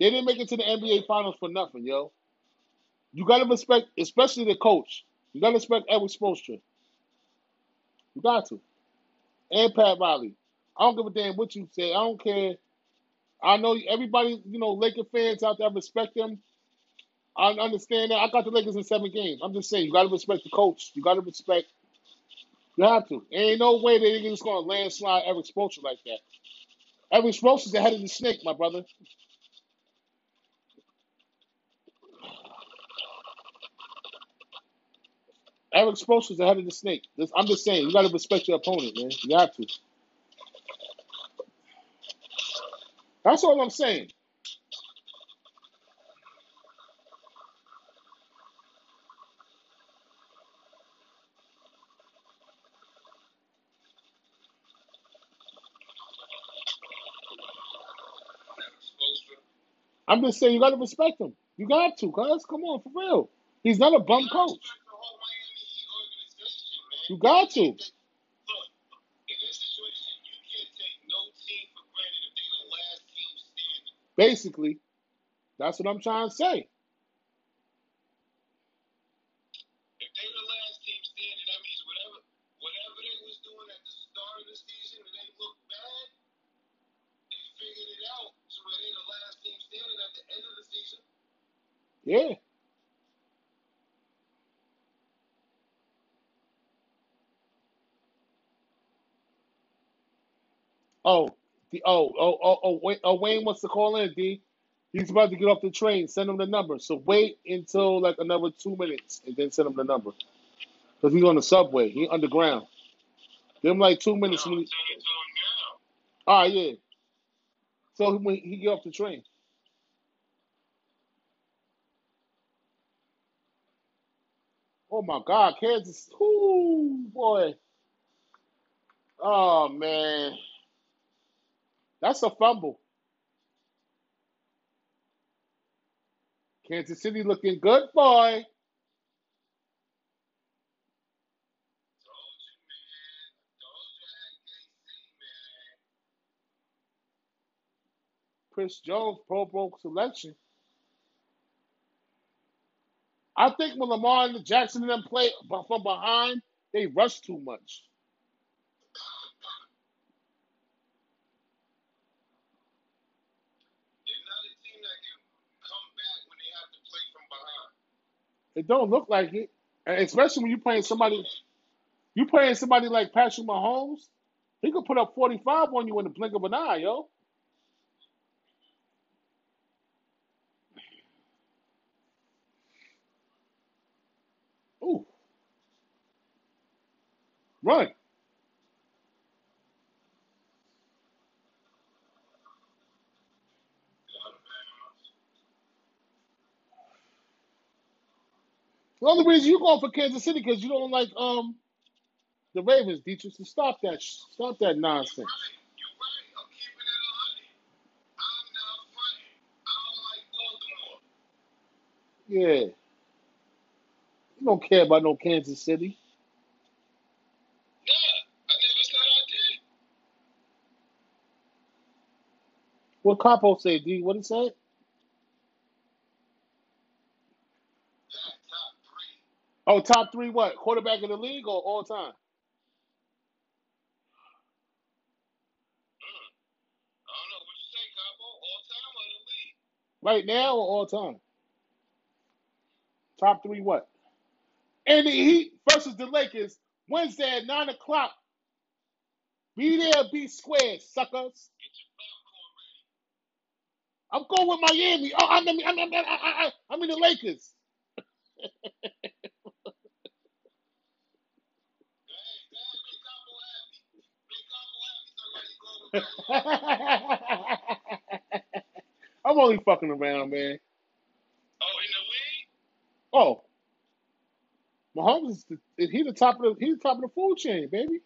They didn't make it to the NBA Finals for nothing, yo. You got to respect, especially the coach. You got to respect Edward Spoelstra. You got to. And Pat Riley. I don't give a damn what you say. I don't care. I know everybody, you know, Laker fans out there respect them. I understand that. I got the Lakers in seven games. I'm just saying, you got to respect the coach. You got to respect. You have to. Ain't no way they're just going to landslide Erik Spoelstra like that. Erik Spoelstra's the head of the snake, my brother. Erik Spoelstra's the head of the snake. This- I'm just saying, you got to respect your opponent, man. You have to. That's all I'm saying. I'm just saying, you got to respect him. You got to, cuz. Come on, for real. He's not a bum coach. Last got to. Basically, that's what I'm trying to say. If they the last team standing, that means whatever whatever they was doing at the start of the season and they looked bad, they figured it out to where they the last team standing at the end of the season. Yeah. Oh, the oh oh oh oh wait oh Wayne wants to call in, D. He's about to get off the train. Send him the number. So wait until like another two minutes and then send him the number. Because he's on the subway. He underground. Give him like two minutes when he telling to him now. Ah yeah. So when he get off the train. Oh my God, Kansas. Ooh boy. Oh man. That's a fumble. Kansas City looking good, boy. Chris Jones, Pro Bowl selection. I think when Lamar and Jackson and them play from behind, they rush too much. They're not a team that can come back when they have to play from behind. It don't look like it, especially when you're playing somebody. You playing somebody like Patrick Mahomes. He could put up forty five on you in the blink of an eye, yo. Ooh, run. Out of bounds. The only reason you're going for Kansas City because you don't like um the Ravens, Dietrich. So stop that, stop that nonsense. Yeah, you don't care about no Kansas City. What Capo say, D? What he say? That top three. Oh, top three what? Quarterback in the league or all time? Mm. I don't know what you say, Capo. All time or the league? Right now or all time? Top three what? And the Heat versus the Lakers Wednesday at nine o'clock. Be there, be square, suckers. Get your popcorn ready. I'm going with Miami. Oh, I'm in, I'm, I'm, I, I, I'm in the Lakers. Go ahead, go ahead, make Capo happy. Make Capo happy so like you go with Miami. I'm only fucking around, man. Oh, in the league? Oh, Mahomes is the, he the top of the he's the top of the food chain, baby.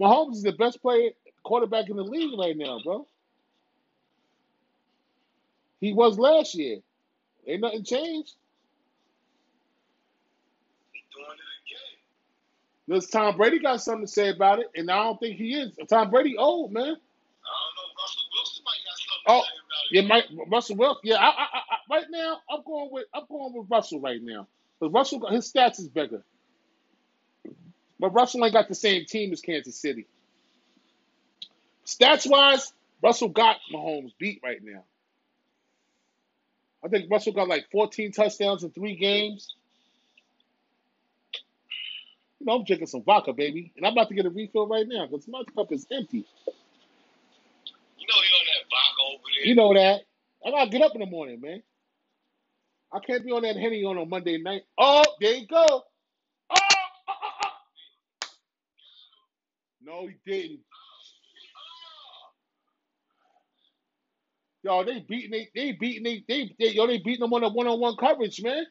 Mahomes is the best player quarterback in the league right now, bro. He was last year. Ain't nothing changed. He doing it again. This Tom Brady got something to say about it, and I don't think he is. Tom Brady old, man. I don't know. Russell Wilson might got something Oh, to say about it. yeah, Mike Russell Wilson. Yeah, I, I, I, I- right now I'm going with I'm going with Russell right now. But Russell, his stats is bigger. But Russell ain't got the same team as Kansas City. Stats wise, Russell got Mahomes beat right now. I think Russell got like 14 touchdowns in three games. You know, I'm drinking some vodka, baby, and I'm about to get a refill right now because my cup is empty. You know you on that vodka over there. You know that. I gotta get up in the morning, man. I can't be on that henny on a Monday night. Oh, there you go. Oh, oh, oh, oh. no, he didn't. Yo, they beating they they beating they they, they yo they beating them on a one on one coverage, man.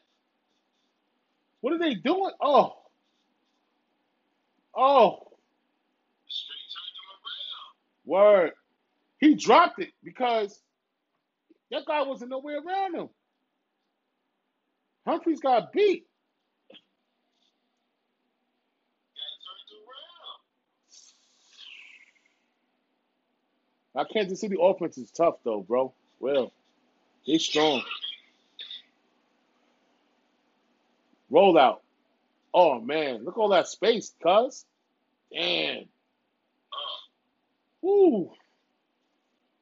What are they doing? Oh, oh, word. He dropped it because that guy wasn't nowhere around him. Humphreys got beat. Now Kansas City offense is tough though, bro. Well, they strong. Rollout. Oh man, look all that space, cuz. Damn. Ooh.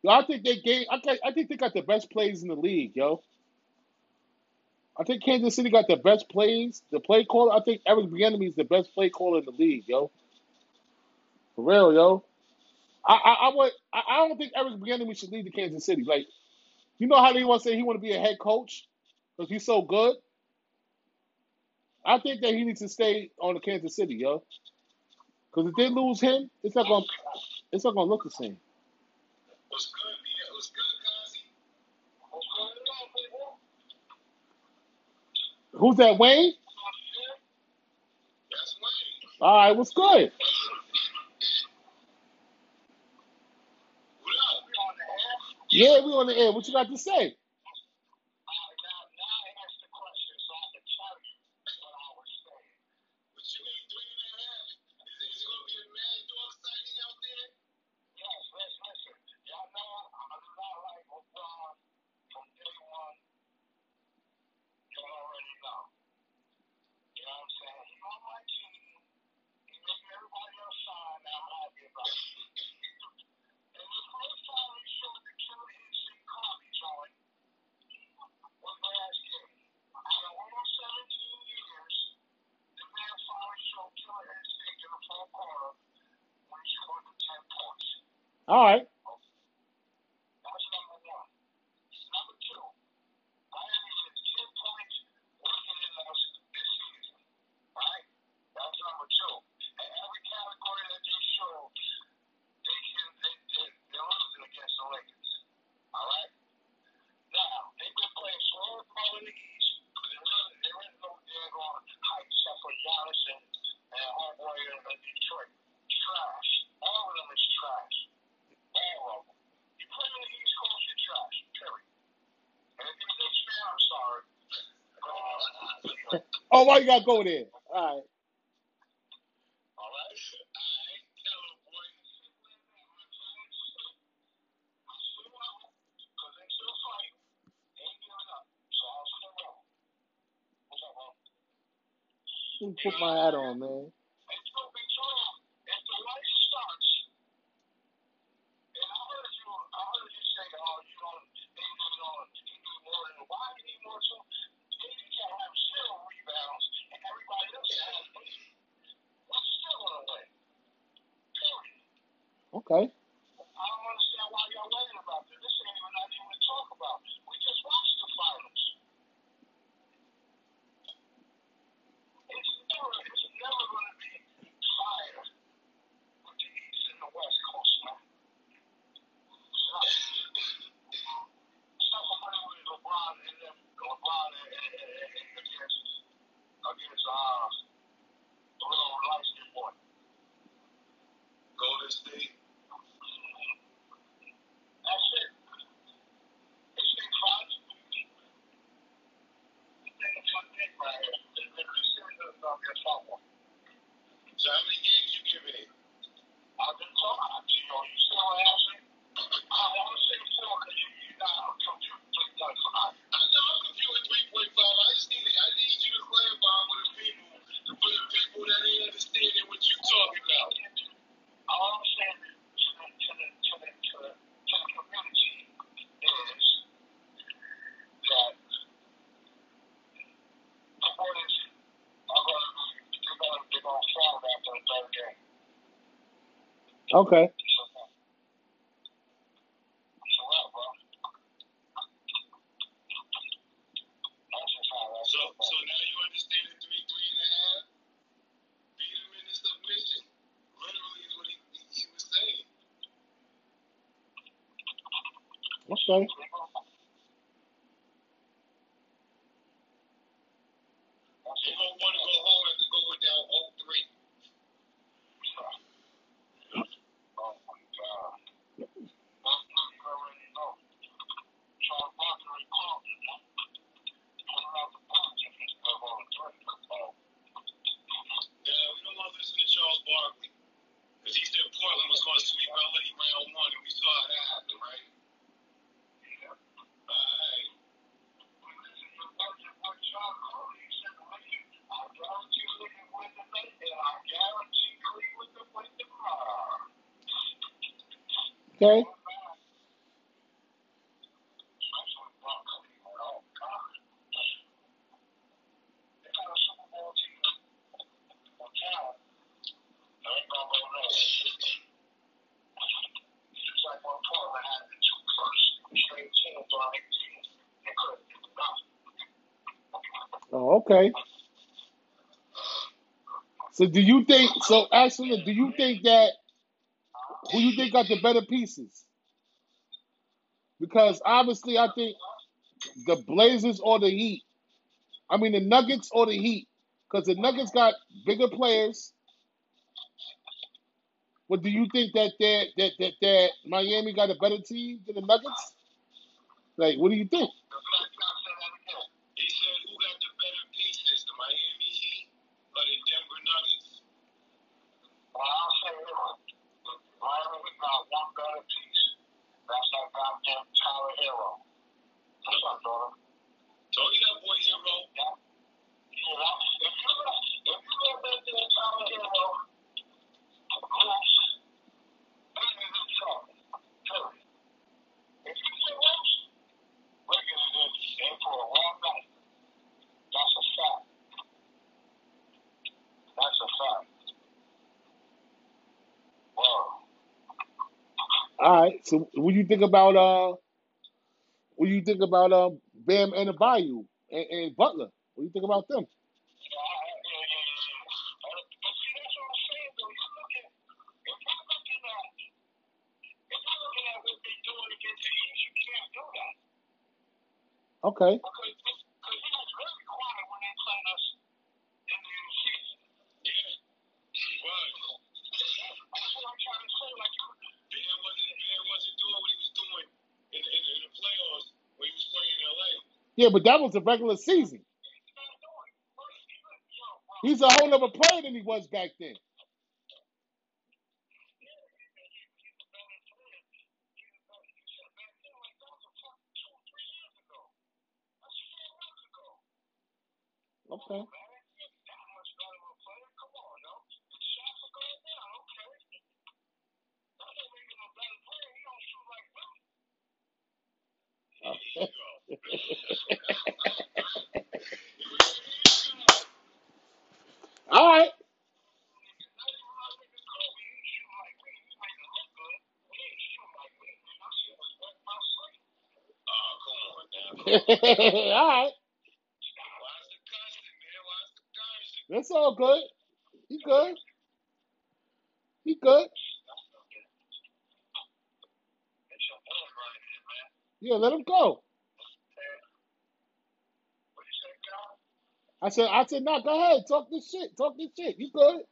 Yo, I think they gave. I think, I think they got the best plays in the league, yo. I think Kansas City got the best plays. The play caller. I think Eric Bieniemy is the best play caller in the league, yo. For real, yo. I I, I would. I, I don't think Eric Bieniemy should lead the Kansas City. Like, you know how they want to say he want to be a head coach because he's so good. I think that he needs to stay on the Kansas City, yo. Because if they lose him, it's not gonna. It's not gonna look the same. was good. Yeah, it was good, Kazi. What's going on, people? Who's that, Wayne? That's Wayne. All right, what's good? What up? We on the air? Yeah, we on the air. What you got to say? Uh, now, now I asked the question so I can tell you what I was saying. What you mean three and a half? Is it, is it going to be a mad dog sighting out there? Yes, let's listen. Y'all know I'm not like LeBron from day one. Y'all already know. You know what I'm saying? He on my team. He making everybody else shine. Now I'm happy about it. And the first time he showed the killer instinct Kobe joint was last game. Out of almost 17 years, the man finally showed killer instinct in the fourth quarter when he scored the 10 points. All right. That's number one. Number two, Miami is 10 points working in us this season. Right? That's number two. And every category that they showed, they can they, they they're losing against the Lakers. All right? Now, they've been playing slower ball in the East. There is there is no daggone hype except for Giannis and, and homeboy in, in Detroit. Trash. All of them is trash. All of them. You play in the East Coast, you're trash. Period. And if you're a Knicks fan, I'm sorry. Uh, Oh, why you gotta go there? All right. all right. I ain't telling boy. I still love them because they still fight. They ain't giving up. So I'll still love them. What's up, bro? Let me put my hat on, man. Okay. Okay. Oh, okay. So do you think so Ashley, do you think that you think got the better pieces? Because obviously, I think the Blazers or the Heat. I mean, the Nuggets or the Heat. Because the Nuggets got bigger players. But do you think that that that that Miami got a better team than the Nuggets? Like, what do you think? you think about uh, what do you think about uh, Bam Adebayo and, and Butler? What do you think about them? Okay. Yeah, but that was the regular season. He's a whole other player than he was back then. all right. That's all good. He good. He good. Yeah, let him go. I said, I said, no, go ahead, talk this shit, talk this shit. You good?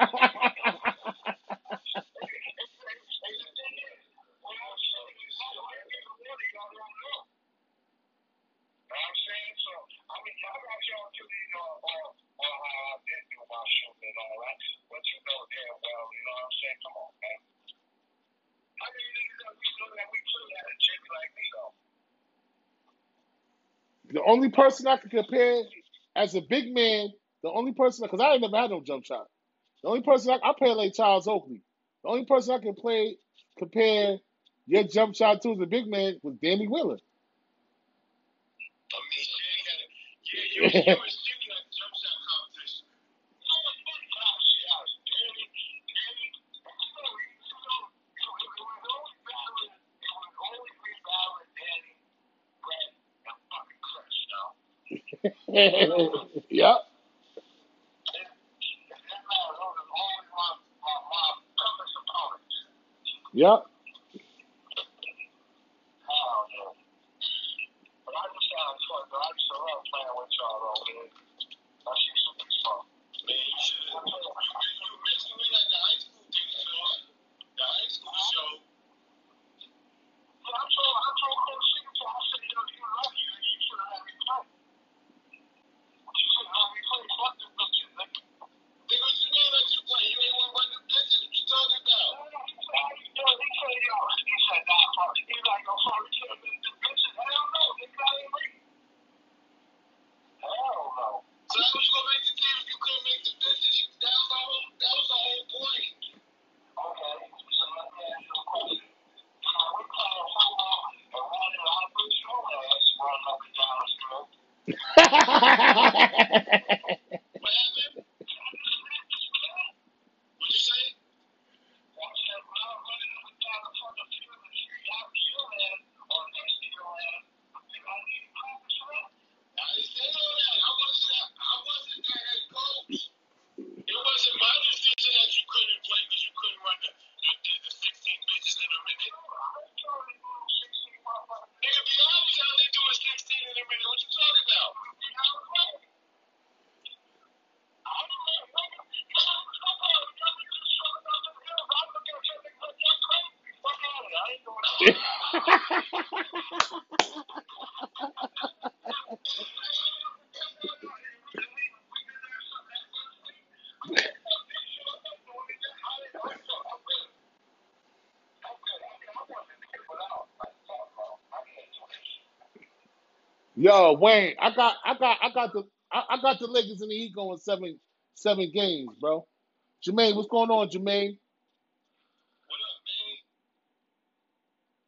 only person I could compare as a big man, the only person because I ain't never had no jump shot. The only person I, I play like Charles Oakley. The only person I can play compare your jump shot to as a big man was Danny Willard. I mean, yeah, you, you, yep. Yep. Man, you should have. You, you missed when we had the high school thing show. The high school show. Nigga, what you mean let you play? You ain't want to run the business. What you talking about? So how was you gonna make the team if you couldn't make the business? You, that was the whole. That was the whole point. What happened? What you say? I didn't say all that. I wasn't. I wasn't the head coach. It wasn't my decision that you couldn't play because you couldn't run the, the, the, the 16 bitches in a minute. Nigga, be honest, how they doing 16 in a minute? What you talking about? Yo, Wayne, I got, I got, I got the, I, I got the Lakers in the Heat going seven, seven games, bro. Jermaine, what's going on, Jermaine? What up, man?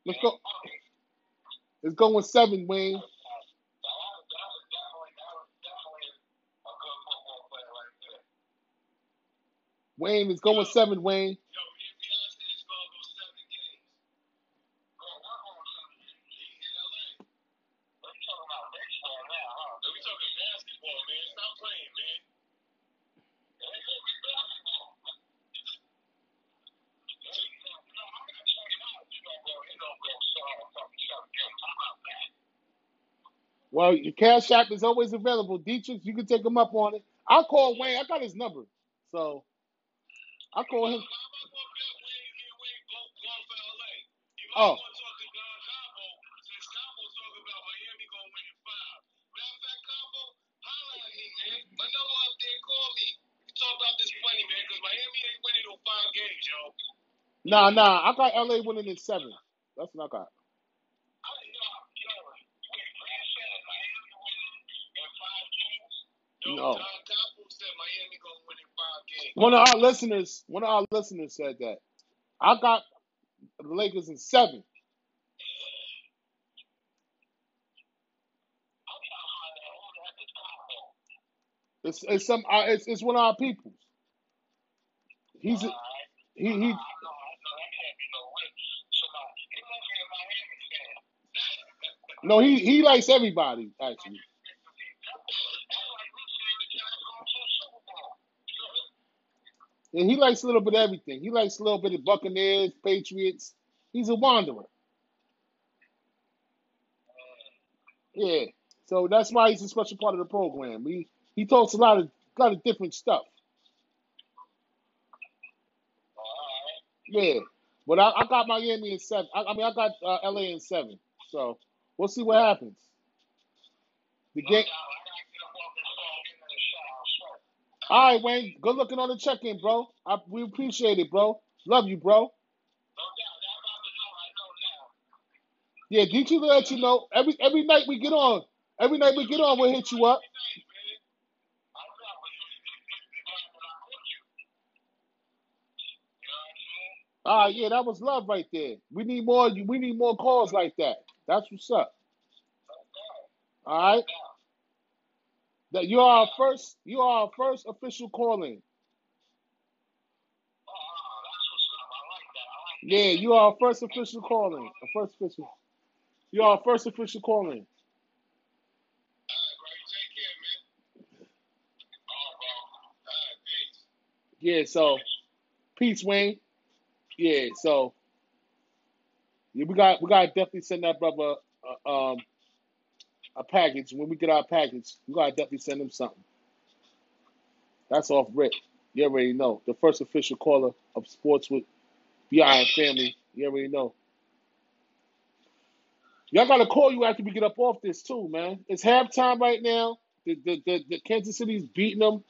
Let's go. It's going seven, Wayne. Wayne, let's seven, Wayne. Yo, me and Beyonce is gonna go seven games. In LA. So we talking basketball, man. Stop playing, man. Well, your cash app is always available. Dietrich, you can take him up on it. I'll call Wayne. I got his number. So I'll call him. How about one bet Wayne here, Wayne go going for LA? You might Oh. want to talk to Don Cabo since Cabo talking about Miami gonna win in five. Matter of fact, Cabo, holla at me, man. My number up there, call me. We talk about this money, man, because Miami ain't winning no five games, yo. Nah, nah. I got LA winning in seven. That's what I got. Yo, No. Don Cabo said Miami gonna win in five games. One of our listeners, one of our listeners said that. I got the Lakers in seven. It's it's some uh, it's it's one of our peoples. He's a, he he. No, he he likes everybody actually. And he likes a little bit of everything. He likes a little bit of Buccaneers, Patriots. He's a wanderer. Yeah. So that's why he's a special part of the program. He he talks a lot of lot of different stuff. Yeah. But I, I got Miami in seven. I, I mean I got uh, LA in seven. So we'll see what happens. The game. All right, Wayne. Good looking on the check-in, bro. I, we appreciate it, bro. Love you, bro. Yeah, Dietrich will let you know every every night we get on. Every night we get on, we'll hit you up. Right, yeah, that was love right there. We need more. We need more calls like that. That's what's up. All right. That you are our first, you are our first official calling. Yeah, you are our first official calling. Our First official. You are our first official calling. Yeah, so peace, Wayne. Yeah, so yeah, we got we got to definitely send that brother uh, um a package. When we get our package, we gotta definitely send him something. That's off rip. You already know. The first official caller of sports with BI and family. You already know. Y'all gotta call you after we get up off this too, man. It's halftime right now. The the the, the Kansas City's beating them.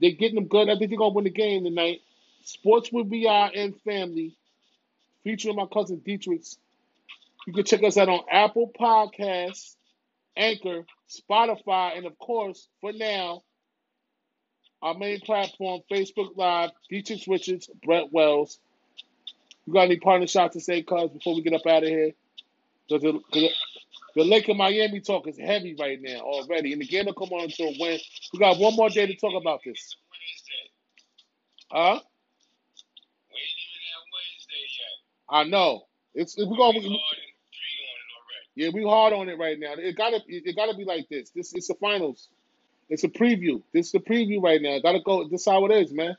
They're getting them good. I think they're gonna win the game tonight. Sports with BI and family, featuring my cousin Dietrich. You can check us out on Apple Podcasts, Anchor, Spotify, and of course, for now, our main platform, Facebook Live, Dietrich Richards, Brett Wells. You got any partner shots to say, cuz, before we get up out of here? Because the, 'cause the, the Lake of Miami talk is heavy right now already, and the game will come on until when? We got one more day to talk about this. Huh? We ain't even at Wednesday yet. I know. It's, it's we're We going. hard and three on it already. Yeah, we hard on it right now. It gotta it, it gotta be like this. This it's the finals. It's a preview. This is the preview right now. Gotta go. This how it is, man.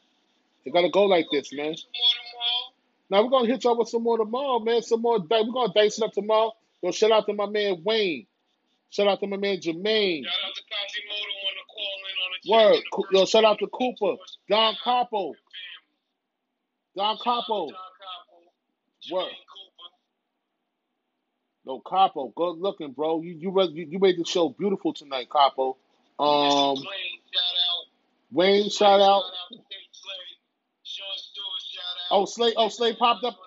It gotta go like this, man. Some more tomorrow. Now we're gonna hit y'all with some more tomorrow, man. Some more. di- We're gonna dice it up tomorrow. Yo, shout out to my man Wayne. Shout out to my man Jermaine. Shout out to Quasimodo on the call in on the Word. Co- Yo, shout out to. Cooper, Don Capo, Don Capo. Don Capo. Word. No Capo, good looking, bro. You you you, you made the show beautiful tonight, Capo. Um. Blaine, shout out. Wayne, shout out. Shout out Slade. Shout out. Oh, Slay, oh Slay popped up.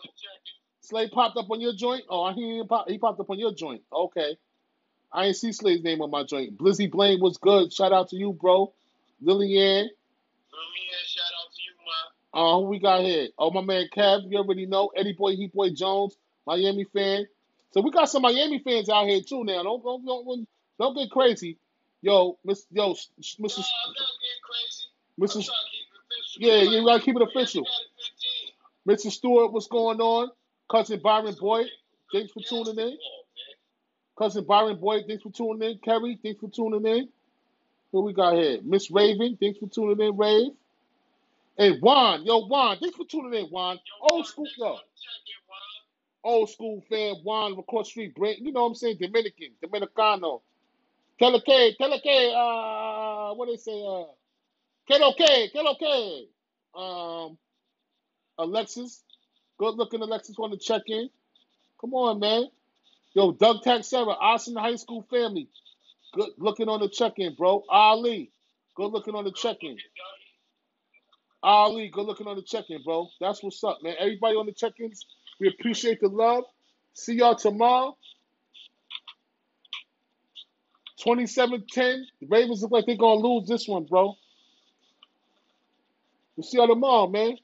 Slade popped up on your joint? Oh, he pop, he popped up on your joint. Okay. I ain't see Slade's name on my joint. Blizzy Blaine was good. Shout out to you, bro. Lillian. Lillian, shout out to you, man. Uh, who we got here? Oh, my man Kev. You already know. Eddie Boy, Heat Boy Jones, Miami fan. So we got some Miami fans out here too now. Don't don't don't, don't get crazy. Yo, Miss Yo, No, Mr. I'm not getting crazy. I'm to keep it official. Yeah, yeah, you gotta keep it official. got a good team. Mr. Stewart, what's going on? Cousin Byron Boyd, thanks for tuning in. Cousin Byron Boyd, thanks for tuning in. Kerry, thanks for tuning in. Who we got here? Miss Raven, thanks for tuning in, Rave. And Juan, yo, Juan, thanks for tuning in, Juan. Yo, Old Juan, school, yo, for the check-in, Juan. Old school fan, Juan, Record Street, Brent. You know what I'm saying? Dominican, Dominicano. Teleke, Teleke, uh, what they say? Uh, Keloke, Keloke. Um, Alexis, good looking Alexis want to check in. Come on, man. Yo, Doug Taxera, Austin High School family. Good looking on the check in, bro. Ali, good looking on the check in. Ali, good looking on the check in, bro. That's what's up, man. Everybody on the check ins, we appreciate the love. See y'all tomorrow. 27 10. The Ravens look like they're to lose this one, bro. We'll see y'all tomorrow, man.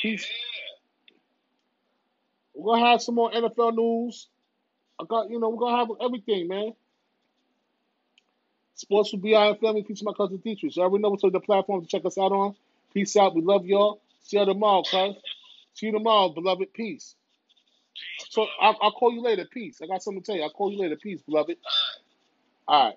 Peace. We're gonna have some more NFL news. I got, you know, we're gonna have everything, man. Sports will be our family. Peace my cousin Dietrich. You already know what's on the platform to check us out on. Peace out. We love y'all. See y'all tomorrow, cuz. See you tomorrow, beloved. Peace. So. I'll, I'll call you later. Peace. I got something to tell you. I'll call you later. Peace, beloved. All right.